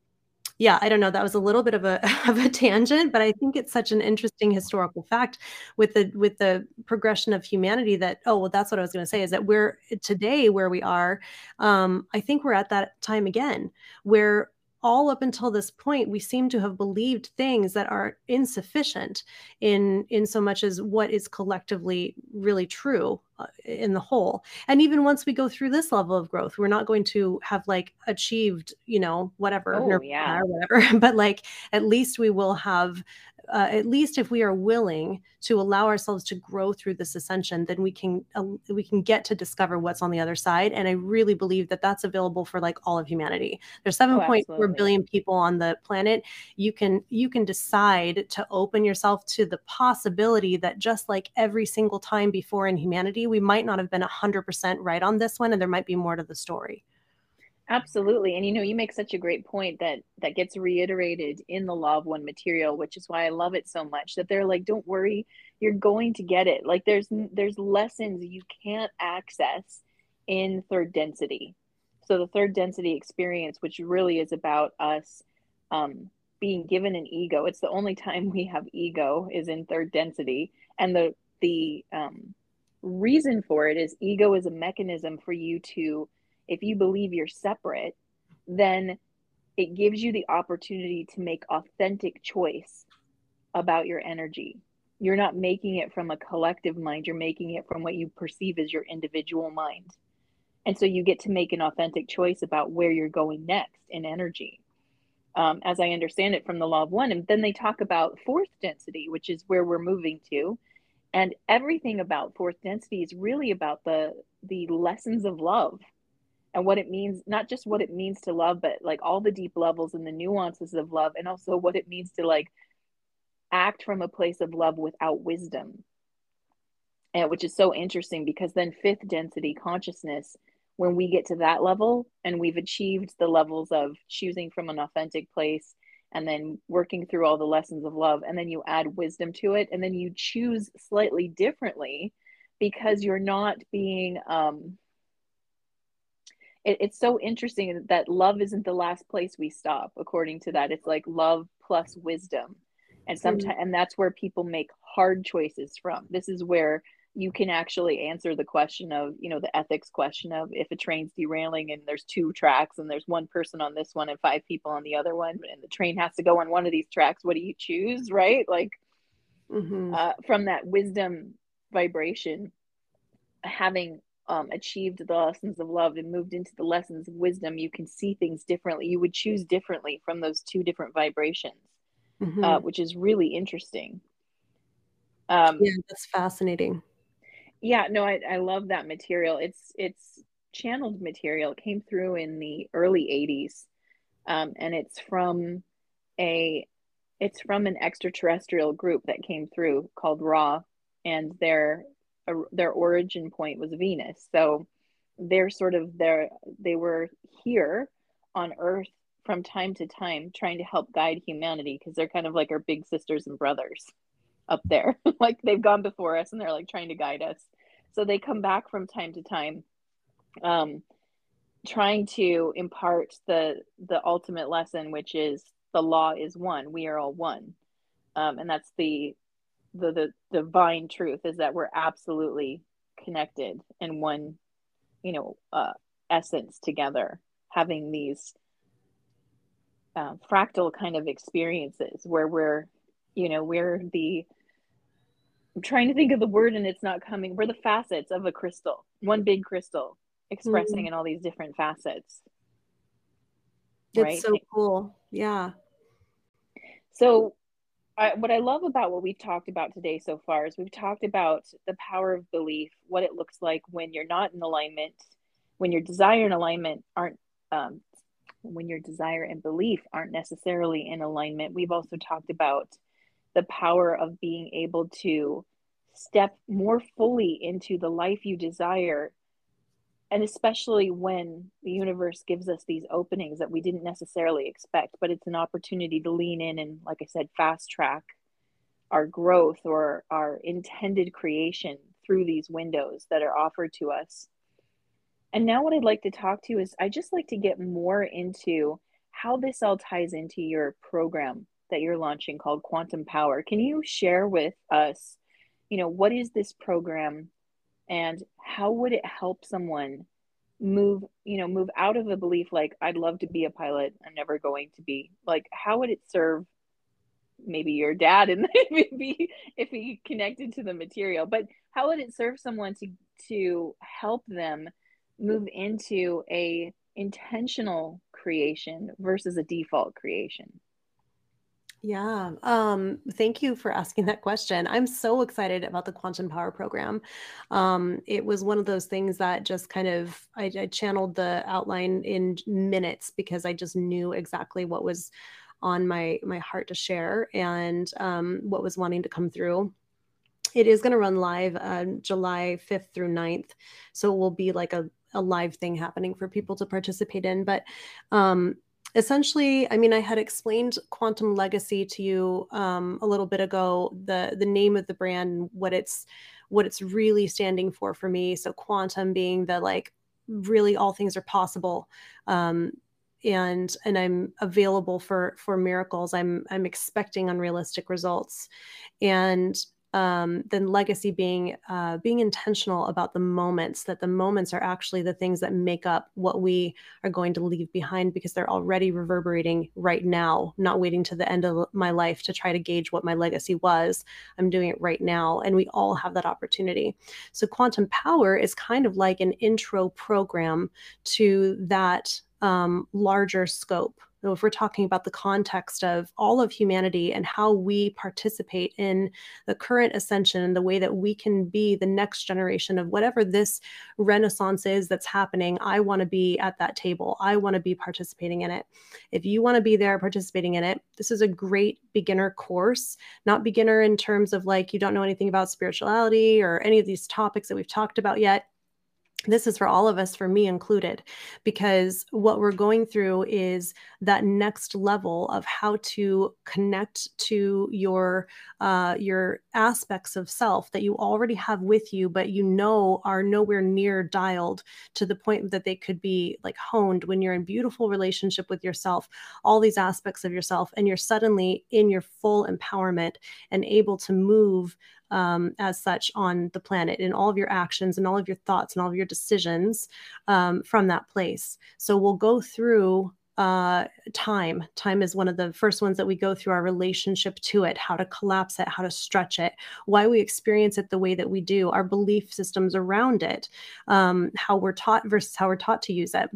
Speaker 2: yeah, I don't know. That was a little bit of a [laughs] of a tangent, but I think it's such an interesting historical fact with the with the progression of humanity that oh well that's what I was going to say is that we're today where we are um I think we're at that time again where all up until this point we seem to have believed things that are insufficient in in so much as what is collectively really true uh, in the whole and even once we go through this level of growth we're not going to have like achieved you know whatever
Speaker 1: oh, yeah.
Speaker 2: or whatever [laughs] but like at least we will have uh, at least if we are willing to allow ourselves to grow through this ascension then we can uh, we can get to discover what's on the other side. And i really believe that that's available for like all of humanity. There's 7.4 oh, billion people on the planet. You can you can decide to open yourself to the possibility that just like every single time before in humanity we might not have been 100% right on this one and there might be more to the story
Speaker 1: Absolutely. And you know, you make such a great point that that gets reiterated in the law of one material, which is why I love it so much that they're like don't worry, you're going to get it. Like there's there's lessons you can't access in third density. So the third density experience which really is about us um being given an ego. It's the only time we have ego is in third density and the the um reason for it is ego is a mechanism for you to if you believe you're separate, then it gives you the opportunity to make authentic choice about your energy. You're not making it from a collective mind, you're making it from what you perceive as your individual mind. And so you get to make an authentic choice about where you're going next in energy. Um, as I understand it from the law of one. And then they talk about fourth density, which is where we're moving to. And everything about fourth density is really about the the lessons of love and what it means not just what it means to love but like all the deep levels and the nuances of love and also what it means to like act from a place of love without wisdom. And which is so interesting because then fifth density consciousness when we get to that level and we've achieved the levels of choosing from an authentic place and then working through all the lessons of love and then you add wisdom to it and then you choose slightly differently because you're not being um it, it's so interesting that love isn't the last place we stop according to that it's like love plus wisdom and sometimes mm-hmm. and that's where people make hard choices from this is where you can actually answer the question of you know the ethics question of if a train's derailing and there's two tracks and there's one person on this one and five people on the other one and the train has to go on one of these tracks what do you choose right like mm-hmm. uh, from that wisdom vibration having um, achieved the lessons of love and moved into the lessons of wisdom, you can see things differently. You would choose differently from those two different vibrations, mm-hmm. uh, which is really interesting.
Speaker 2: Um, yeah, that's fascinating.
Speaker 1: Yeah, no, I, I love that material. It's it's channeled material. It came through in the early '80s, um, and it's from a it's from an extraterrestrial group that came through called Ra, and their uh, their origin point was Venus. So they're sort of there. They were here on Earth from time to time, trying to help guide humanity because they're kind of like our big sisters and brothers up there. [laughs] like they've gone before us and they're like trying to guide us. So they come back from time to time, um, trying to impart the the ultimate lesson, which is the law is one. We are all one, um, and that's the the the divine truth is that we're absolutely connected in one, you know, uh, essence together, having these uh, fractal kind of experiences where we're, you know, we're the I'm trying to think of the word and it's not coming. We're the facets of a crystal, one big crystal expressing mm-hmm. in all these different facets.
Speaker 2: It's right? so cool. Yeah.
Speaker 1: So, I, what I love about what we've talked about today so far is we've talked about the power of belief, what it looks like when you're not in alignment, when your desire and alignment aren't, um, when your desire and belief aren't necessarily in alignment. We've also talked about the power of being able to step more fully into the life you desire and especially when the universe gives us these openings that we didn't necessarily expect but it's an opportunity to lean in and like i said fast track our growth or our intended creation through these windows that are offered to us and now what i'd like to talk to you is i just like to get more into how this all ties into your program that you're launching called Quantum Power. Can you share with us, you know, what is this program and how would it help someone move, you know, move out of a belief like I'd love to be a pilot, I'm never going to be. Like how would it serve maybe your dad and [laughs] maybe if he connected to the material, but how would it serve someone to to help them move into a intentional creation versus a default creation?
Speaker 2: Yeah. Um, thank you for asking that question. I'm so excited about the Quantum Power program. Um, it was one of those things that just kind of I, I channeled the outline in minutes because I just knew exactly what was on my my heart to share and um, what was wanting to come through. It is going to run live uh, July 5th through 9th. So it will be like a, a live thing happening for people to participate in. But um, essentially i mean i had explained quantum legacy to you um, a little bit ago the the name of the brand what it's what it's really standing for for me. So quantum being the like really all things are possible um, and and i'm available for for miracles. I'm i'm expecting unrealistic results. And um, then legacy being uh, being intentional about the moments that the moments are actually the things that make up what we are going to leave behind because they're already reverberating right now not waiting to the end of my life to try to gauge what my legacy was. I'm doing it right now and we all have that opportunity. So quantum power is kind of like an intro program to that um, larger scope So if we're talking about the context of all of humanity and how we participate in the current ascension and the way that we can be the next generation of whatever this renaissance is that's happening, I want to be at that table. I want to be participating in it. If you want to be there participating in it, this is a great beginner course, not beginner in terms of like you don't know anything about spirituality or any of these topics that we've talked about yet this is for all of us for me included because what we're going through is that next level of how to connect to your uh, your aspects of self that you already have with you but you know are nowhere near dialed to the point that they could be like honed when you're in beautiful relationship with yourself all these aspects of yourself and you're suddenly in your full empowerment and able to move um, as such on the planet in all of your actions and all of your thoughts and all of your decisions um, from that place. So we'll go through uh, time. Time is one of the first ones that we go through our relationship to it, how to collapse it, how to stretch it, why we experience it the way that we do, our belief systems around it, um, how we're taught versus how we're taught to use it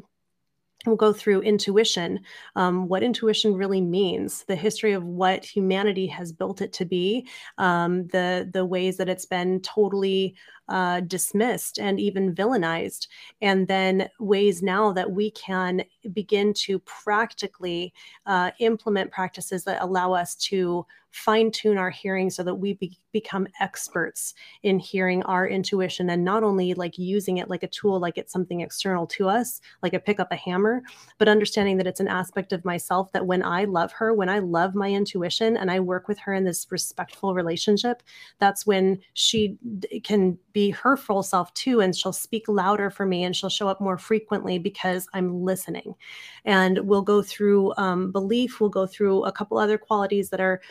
Speaker 2: we'll go through intuition, um, what intuition really means, the history of what humanity has built it to be, um, the the ways that it's been totally uh, dismissed and even villainized, and then ways now that we can begin to practically uh, implement practices that allow us to fine tune our hearing so that we be- become experts in hearing our intuition and not only like using it like a tool, like it's something external to us, like I pick up a hammer, but understanding that it's an aspect of myself that when I love her, when I love my intuition and I work with her in this respectful relationship, that's when she can be her full self too. And she'll speak louder for me and she'll show up more frequently because I'm listening. And we'll go through um, belief, we'll go through a couple other qualities that are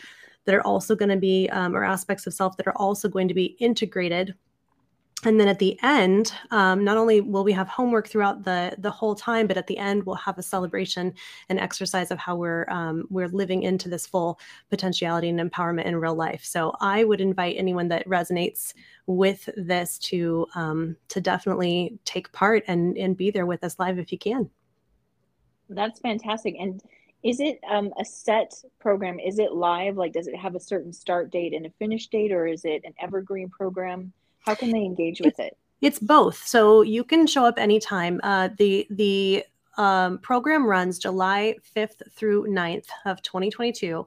Speaker 2: that are also going to be, um, or aspects of self that are also going to be integrated. And then at the end, um, not only will we have homework throughout the the whole time, but at the end we'll have a celebration and exercise of how we're um, we're living into this full potentiality and empowerment in real life. So I would invite anyone that resonates with this to um, to definitely take part and and be there with us live if you can.
Speaker 1: That's fantastic. And is it um, a set program? Is it live? Like, does it have a certain start date and a finish date, or is it an evergreen program? How can they engage with it?
Speaker 2: It's both. So you can show up anytime. Uh, the the um, program runs July 5th through 9th of 2022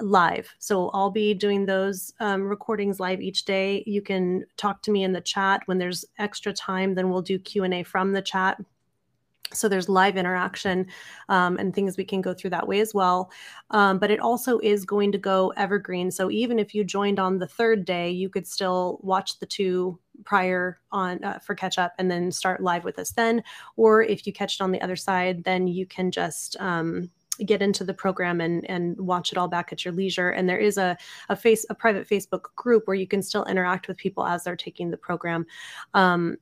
Speaker 2: live. So I'll be doing those um, recordings live each day. You can talk to me in the chat when there's extra time. Then we'll do Q and A from the chat so there's live interaction um, and things we can go through that way as well. Um, but it also is going to go evergreen. So even if you joined on the third day you could still watch the two prior on uh, for catch up and then start live with us then. Or if you catch it on the other side then you can just um, get into the program and and watch it all back at your leisure. And there is a a face a private facebook group where you can still interact with people as they're taking the program. Um,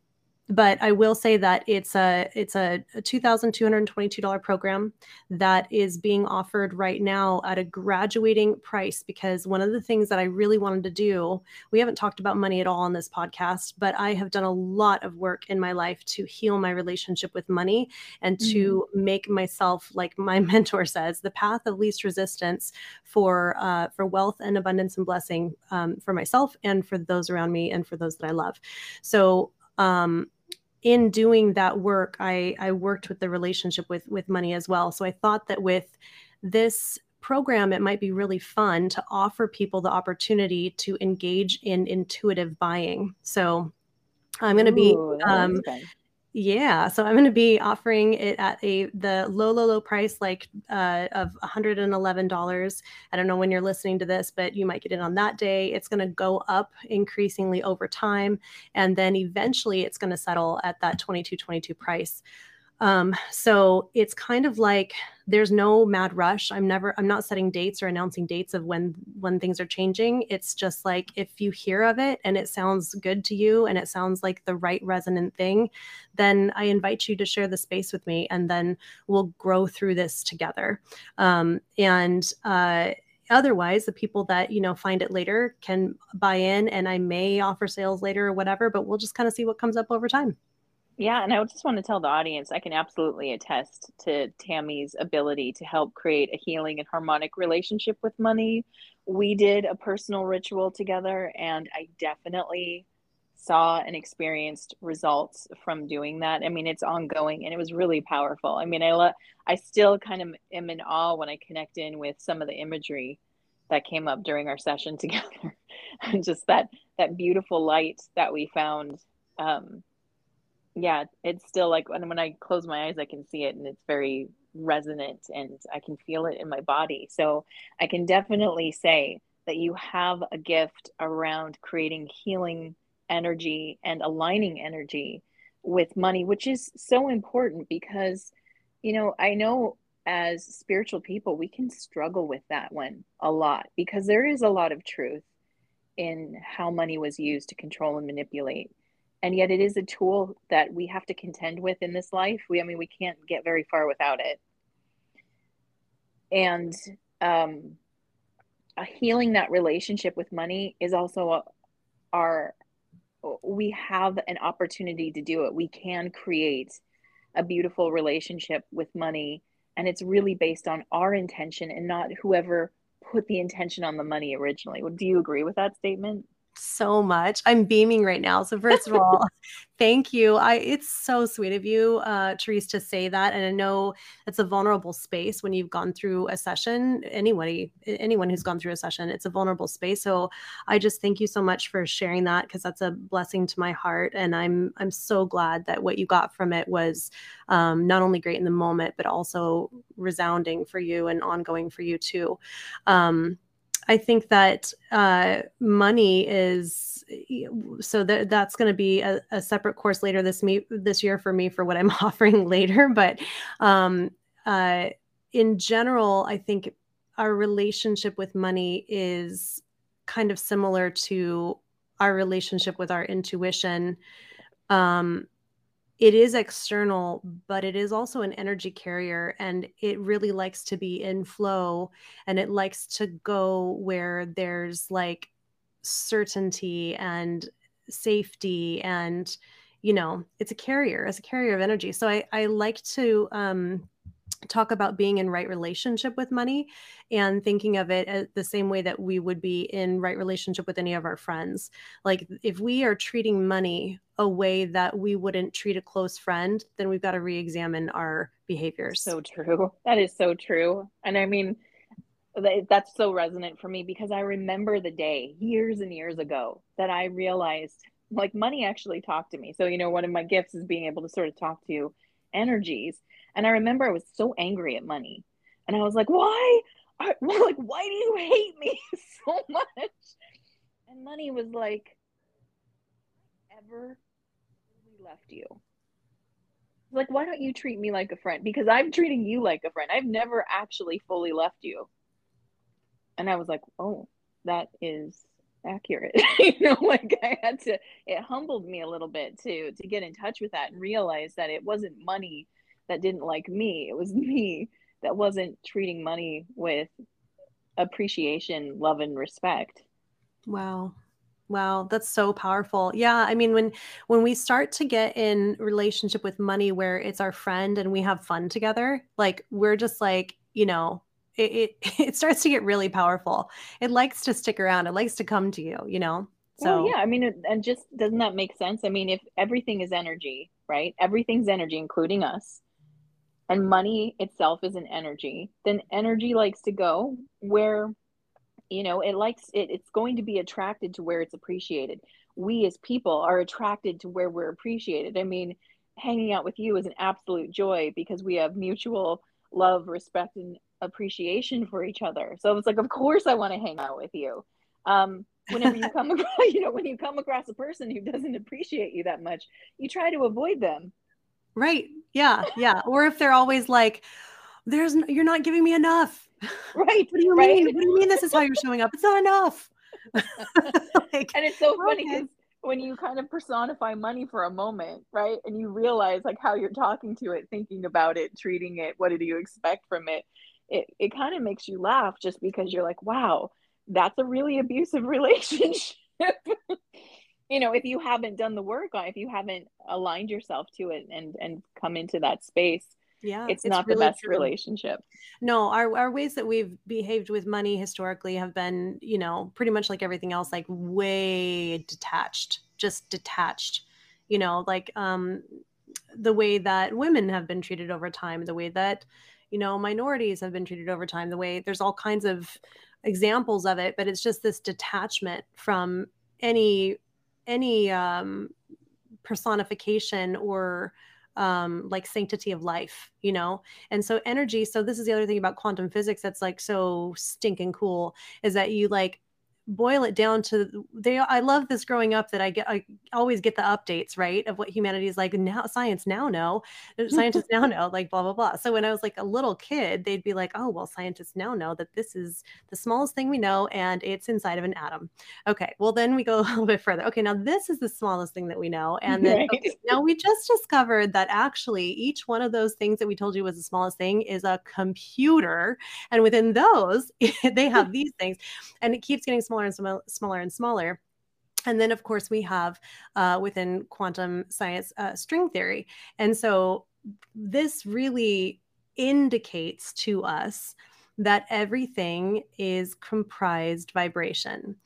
Speaker 2: but I will say that it's a it's a, a two thousand two hundred twenty two dollar program that is being offered right now at a graduating price because one of the things that I really wanted to do we haven't talked about money at all on this podcast but I have done a lot of work in my life to heal my relationship with money and to mm-hmm. make myself like my [laughs] mentor says the path of least resistance for uh, for wealth and abundance and blessing um, for myself and for those around me and for those that I love so um, in doing that work i i worked with the relationship with with money as well. So i thought that with this program it might be really fun to offer people the opportunity to engage in intuitive buying. So i'm going to be um, yeah, so I'm going to be offering it at a the low, low, low price, like uh, of $111. I don't know when you're listening to this, but you might get it on that day. It's going to go up increasingly over time, and then eventually it's going to settle at that 2222 price. Um, so it's kind of like there's no mad rush. I'm never, I'm not setting dates or announcing dates of when when things are changing. It's just like if you hear of it and it sounds good to you and it sounds like the right resonant thing, then I invite you to share the space with me, and then we'll grow through this together. Um, and uh, otherwise the people that you know find it later can buy in and i may offer sales later or whatever but we'll just kind of see what comes up over time
Speaker 1: yeah, and I just want to tell the audience I can absolutely attest to Tammy's ability to help create a healing and harmonic relationship with money. We did a personal ritual together, and I definitely saw and experienced results from doing that. I mean, it's ongoing and it was really powerful. I mean, I lo- I still kind of am in awe when I connect in with some of the imagery that came up during our session [laughs] together. just that that beautiful light that we found um, yeah, it's still like when, when I close my eyes, I can see it and it's very resonant and I can feel it in my body. So I can definitely say that you have a gift around creating healing energy and aligning energy with money, which is so important because, you know, I know as spiritual people, we can struggle with that one a lot because there is a lot of truth in how money was used to control and manipulate and yet it is a tool that we have to contend with in this life we i mean we can't get very far without it and um healing that relationship with money is also a, our we have an opportunity to do it we can create a beautiful relationship with money and it's really based on our intention and not whoever put the intention on the money originally. Do you agree with that statement?
Speaker 2: So much. I'm beaming right now. So first of all, [laughs] thank you. I it's so sweet of you, uh, Therese, to say that. And I know it's a vulnerable space when you've gone through a session. Anybody, anyone who's gone through a session, it's a vulnerable space. So I just thank you so much for sharing that because that's a blessing to my heart. And I'm I'm so glad that what you got from it was um, not only great in the moment, but also resounding for you and ongoing for you too. Um, I think that uh, money is so that that's going to be a, a, separate course later this me this year for me for what I'm [laughs] offering later. But um, uh, in general, I think our relationship with money is kind of similar to our relationship with our intuition. Um, it is external, but it is also an energy carrier and it really likes to be in flow and it likes to go where there's like certainty and safety and you know it's a carrier it's a carrier of energy. So i i like to um talk about being in right relationship with money and thinking of it uh, the same way that we would be in right relationship with any of our friends. Like if we are treating money a way that we wouldn't treat a close friend then we've got to re-examine our behaviors.
Speaker 1: So true. That is so true. And i mean that's so resonant for me because i remember the day years and years ago that i realized like money actually talked to me. So you know one of my gifts is being able to sort of talk to energies and I remember I was so angry at money. And I was like, why? [laughs] Like, why do you hate me [laughs] so much? And money was like, ever left you? Like, why don't you treat me like a friend? Because I'm treating you like a friend. I've never actually fully left you. And I was like, oh, that is accurate. [laughs] you know, like I had to, it humbled me a little bit to to get in touch with that and realize that it wasn't money that didn't like me. It was [laughs] me that wasn't treating money with appreciation, love, and respect.
Speaker 2: Wow. Wow, that's so powerful. Yeah, I mean when when we start to get in relationship with money where it's our friend and we have fun together, like we're just like, you know, it it, [laughs] it starts to get really powerful. It likes to stick around. It likes to come to you, you know.
Speaker 1: So well, yeah, I mean, and just doesn't that make sense? I mean, if everything is energy, right? Everything's energy, including us and money itself is an energy, then energy likes to go where you know it likes it it's going to be attracted to where it's appreciated we as people are attracted to where we're appreciated i mean hanging out with you is an absolute joy because we have mutual love respect and appreciation for each other so it's like of course i want to hang out with you um whenever you come [laughs] across you know when you come across a person who doesn't appreciate you that much you try to avoid them
Speaker 2: Right. Yeah. Yeah. Or if they're always like, there's, you're not giving me enough. [laughs]
Speaker 1: Right.
Speaker 2: what do you
Speaker 1: right.
Speaker 2: mean? What do you mean this is how you're showing up? It's not enough. [laughs]
Speaker 1: like, and it's so funny because when you kind of personify money for a moment, right? And you realize like how you're talking to it, thinking about it, treating it, what do you expect from it? It, it kind of makes you laugh just because you're like, wow, that's a really abusive [laughs] relationship. [laughs] You know if you haven't done the work on if you haven't aligned yourself to it and and come into that space
Speaker 2: yeah
Speaker 1: it's, it's not really the best true. relationship.
Speaker 2: No our, our ways that we've behaved with money historically have been you know pretty much like everything else like way detached just detached. You know like um the way that women have been treated over time the way that you know minorities have been treated over time the way there's all kinds of examples of it but it's just this detachment from any any um, personification or um, like sanctity of life, you know? And so energy, so this is the other thing about quantum physics that's like so stinking cool is that you like boil it down to they i love this growing up that i get i always get the updates right of what humanity is like now science now know uh, scientists [laughs] now know like blah blah blah. So when i was like a little kid they'd be like oh well scientists now know that this is the smallest thing we know and it's inside of an atom. Okay well then we go [laughs] a little bit further. Okay now this is the smallest thing that we know and then right. okay, now we just discovered that actually each one of those things that we told you was the smallest thing is a computer and within those [laughs] they have these things. And it keeps getting smaller smaller and smaller and smaller. And then, of course, we have uh, within quantum science uh, string theory. And so this really indicates to us that everything is comprised vibration.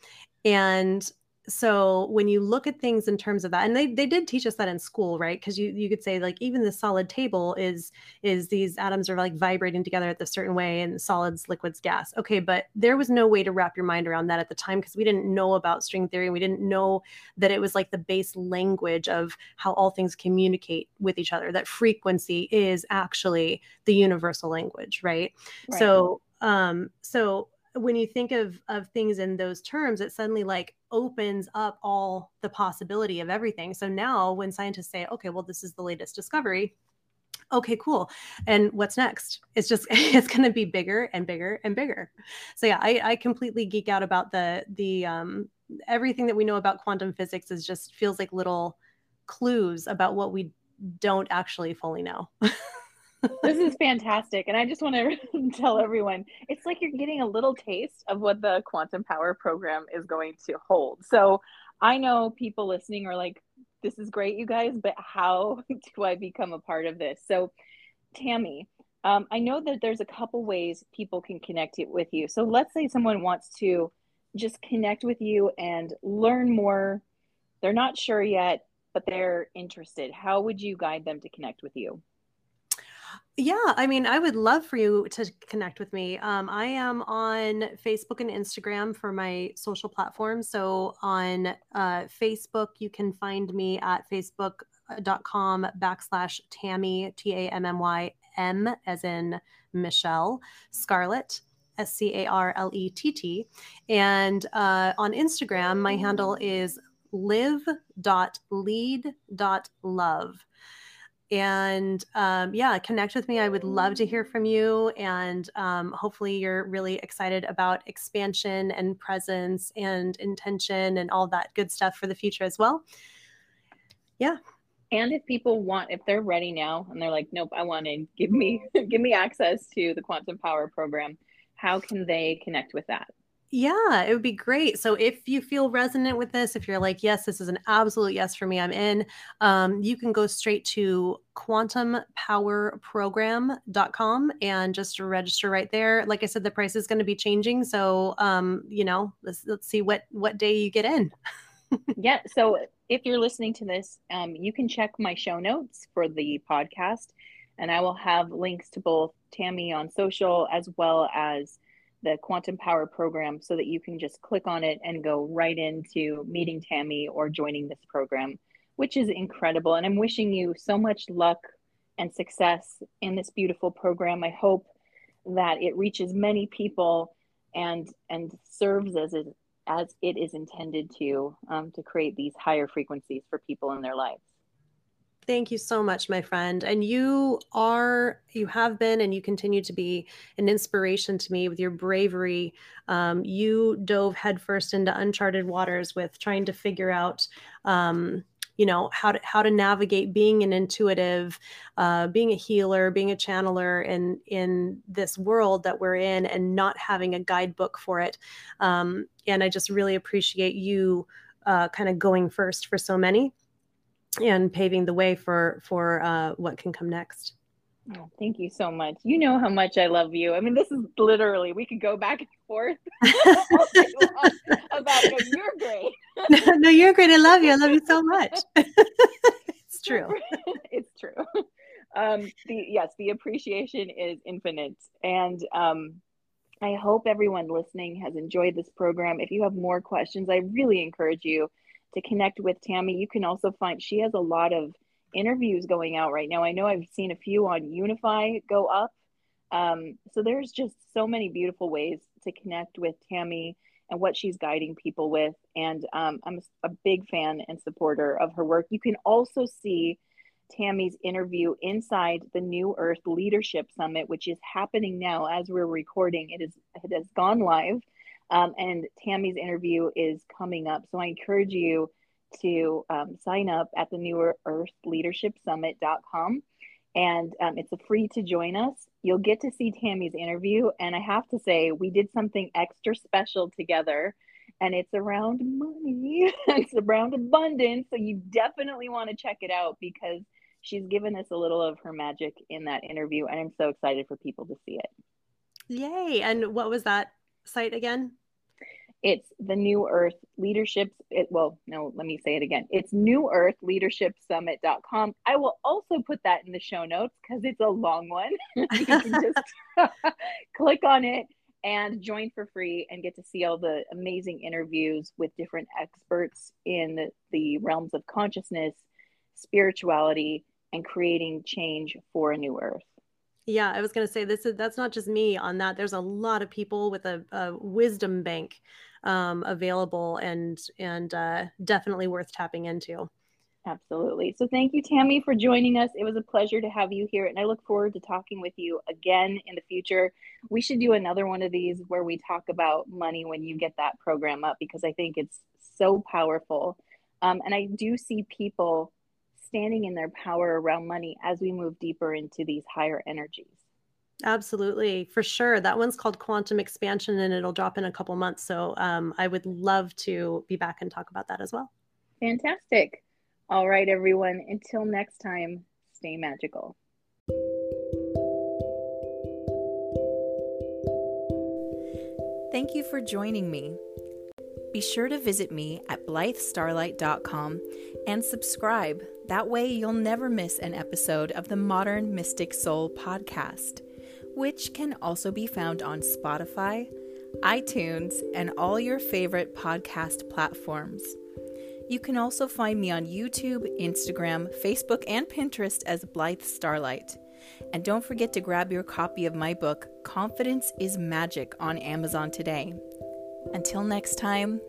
Speaker 2: And so when you look at things in terms of that and they, they did teach us that in school right? Because you, you could say like even the solid table is is these atoms are like vibrating together at a certain way and solids liquids gas. Okay but there was no way to wrap your mind around that at the time because we didn't know about string theory and we didn't know that it was like the base language of how all things communicate with each other that frequency is actually the universal language right, right. so um so when you think of of things in those terms it suddenly like opens up all the possibility of everything. So now when scientists say okay well this is the latest discovery okay cool. And what's next? It's just [laughs] it's going to be bigger and bigger and bigger. So yeah I, I completely geek out about the the um everything that we know about quantum physics is just feels like little clues about what we don't actually fully know [laughs]
Speaker 1: this is fantastic. And I just want to [laughs] tell everyone it's like you're getting a little taste of what the Quantum Power program is going to hold. So I know people listening are like, this is great, you guys, but how [laughs] do I become a part of this? So, Tammy, um, I know that there's a couple ways people can connect it with you. So let's say someone wants to just connect with you and learn more. They're not sure yet, but they're interested. How would you guide them to connect with you?
Speaker 2: Yeah, I mean, I would love for you to connect with me. Um, I am on Facebook and Instagram for my social platforms. So on uh, Facebook, you can find me at facebook.com backslash Tammy, T A M M Y M, as in Michelle, Scarlett. S C A R L E T T. And uh, on Instagram, my handle is live.lead.love and um, yeah connect with me. I would love to hear from you and um, hopefully you're really excited about expansion and presence and intention and all that good stuff for the future as well. Yeah.
Speaker 1: And if people want if they're ready now and they're like nope i want to give me [laughs] give me access to the quantum power program how can they connect with that
Speaker 2: yeah, it would be great. So if you feel resonant with this, if you're like, yes, this is an absolute yes for me, I'm in, um, you can go straight to quantumpowerprogram.com and just register right there. Like I said, the price is going to be changing. So, um, you know, let's, let's see what, what day you get in. [laughs]
Speaker 1: yeah. So if you're listening to this, um, you can check my show notes for the podcast and I will have links to both Tammy on social as well as the Quantum Power program so that you can just click on it and go right into meeting Tammy or joining this program, which is incredible. And I'm wishing you so much luck and success in this beautiful program. I hope that it reaches many people and and serves as it as it is intended to um, to create these higher frequencies for people in their lives.
Speaker 2: Thank you so much, my friend. And you are, you have been, and you continue to be an inspiration to me with your bravery. Um, you dove headfirst into uncharted waters with trying to figure out, um, you know, how to how to navigate being an intuitive, uh, being a healer, being a channeler in in this world that we're in, and not having a guidebook for it. Um, and I just really appreciate you uh, kind of going first for so many and paving the way for for uh, what can come next.
Speaker 1: Oh, thank you so much. You know how much I love you. I mean, this is literally we could go back and [laughs] forth [laughs] about no, you're great.
Speaker 2: no, [laughs] no, you're great. I love you. I love you so much. it's true.
Speaker 1: it's true. Um, the yes, the appreciation is infinite, and um, I hope everyone listening has enjoyed this program. If you have more questions, I really encourage you to connect with Tammy. You can also find she has a lot of interviews going out right now. I know I've seen a few on Unify go up. Um, so there's just so many beautiful ways to connect with Tammy and what she's guiding people with. And um, I'm a big fan and supporter of her work. You can also see Tammy's interview inside the New Earth Leadership Summit, which is happening now as we're recording. It is it has gone live. Um, and Tammy's interview is coming up. So I encourage you to um, sign up at the New Earth Leadership Summit.com. And um, it's a free to join us. You'll get to see Tammy's interview. And I have to say, we did something extra special together. And it's around money, [laughs] it's around abundance. So you definitely want to check it out because she's given us a little of her magic in that interview, and I'm so excited for people to see it.
Speaker 2: Yay! And what was that site again?
Speaker 1: It's the New Earth Leadership. It, well, no, let me say it again. It's New Earth Leadership Summit.com. I will also put that in the show notes because it's a long one. [laughs] you can [laughs] just [laughs] click on it and join for free and get to see all the amazing interviews with different experts in the, the realms of consciousness, spirituality, and creating change for a new earth.
Speaker 2: Yeah, I was going to say this is that's not just me on that. There's a lot of people with a, a wisdom bank um, available and and uh, definitely worth tapping into.
Speaker 1: Absolutely. So thank you, Tammy, for joining us. It was a pleasure to have you here, and I look forward to talking with you again in the future. We should do another one of these where we talk about money when you get that program up because I think it's so powerful. Um, and I do see people standing in their power around money as we move deeper into these higher energies.
Speaker 2: Absolutely, for sure. That one's called Quantum Expansion and it'll drop in a couple months. So um, I would love to be back and talk about that as well.
Speaker 1: Fantastic. All right, everyone. Until next time, stay magical.
Speaker 3: Thank you for joining me. Be sure to visit me at blythestarlight.com and subscribe. That way, you'll never miss an episode of the Modern Mystic Soul podcast which can also be found on Spotify, iTunes, and all your favorite podcast platforms. You can also find me on YouTube, Instagram, Facebook, and Pinterest as Blythe Starlight. And don't forget to grab your copy of my book, Confidence is Magic, on Amazon today. Until next time,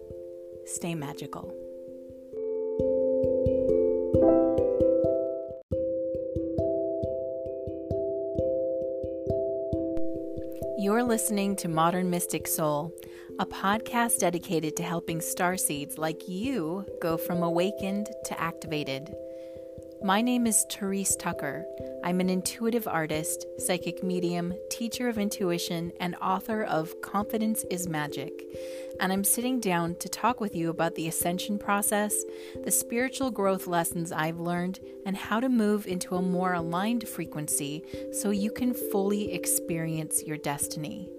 Speaker 3: stay magical. You're listening to Modern Mystic Soul, a podcast dedicated to helping starseeds like you go from awakened to activated. My name is Therese Tucker. I'm an intuitive artist, psychic medium, teacher of intuition, and author of Confidence is Magic. And I'm sitting down to talk with you about the ascension process, the spiritual growth lessons I've learned, and how to move into a more aligned frequency so you can fully experience your destiny.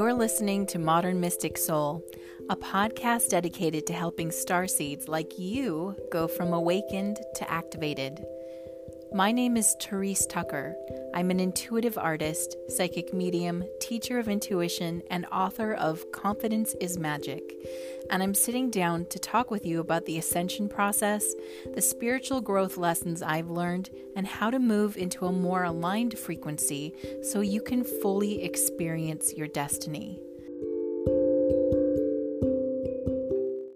Speaker 3: You're listening to Modern Mystic Soul, a podcast dedicated to helping starseeds like you go from awakened to activated. My name is Therese Tucker. I'm an intuitive artist, psychic medium, teacher of intuition, and author of Confidence is Magic. And I'm sitting down to talk with you about the ascension process, the spiritual growth lessons I've learned, and how to move into a more aligned frequency so you can fully experience your destiny.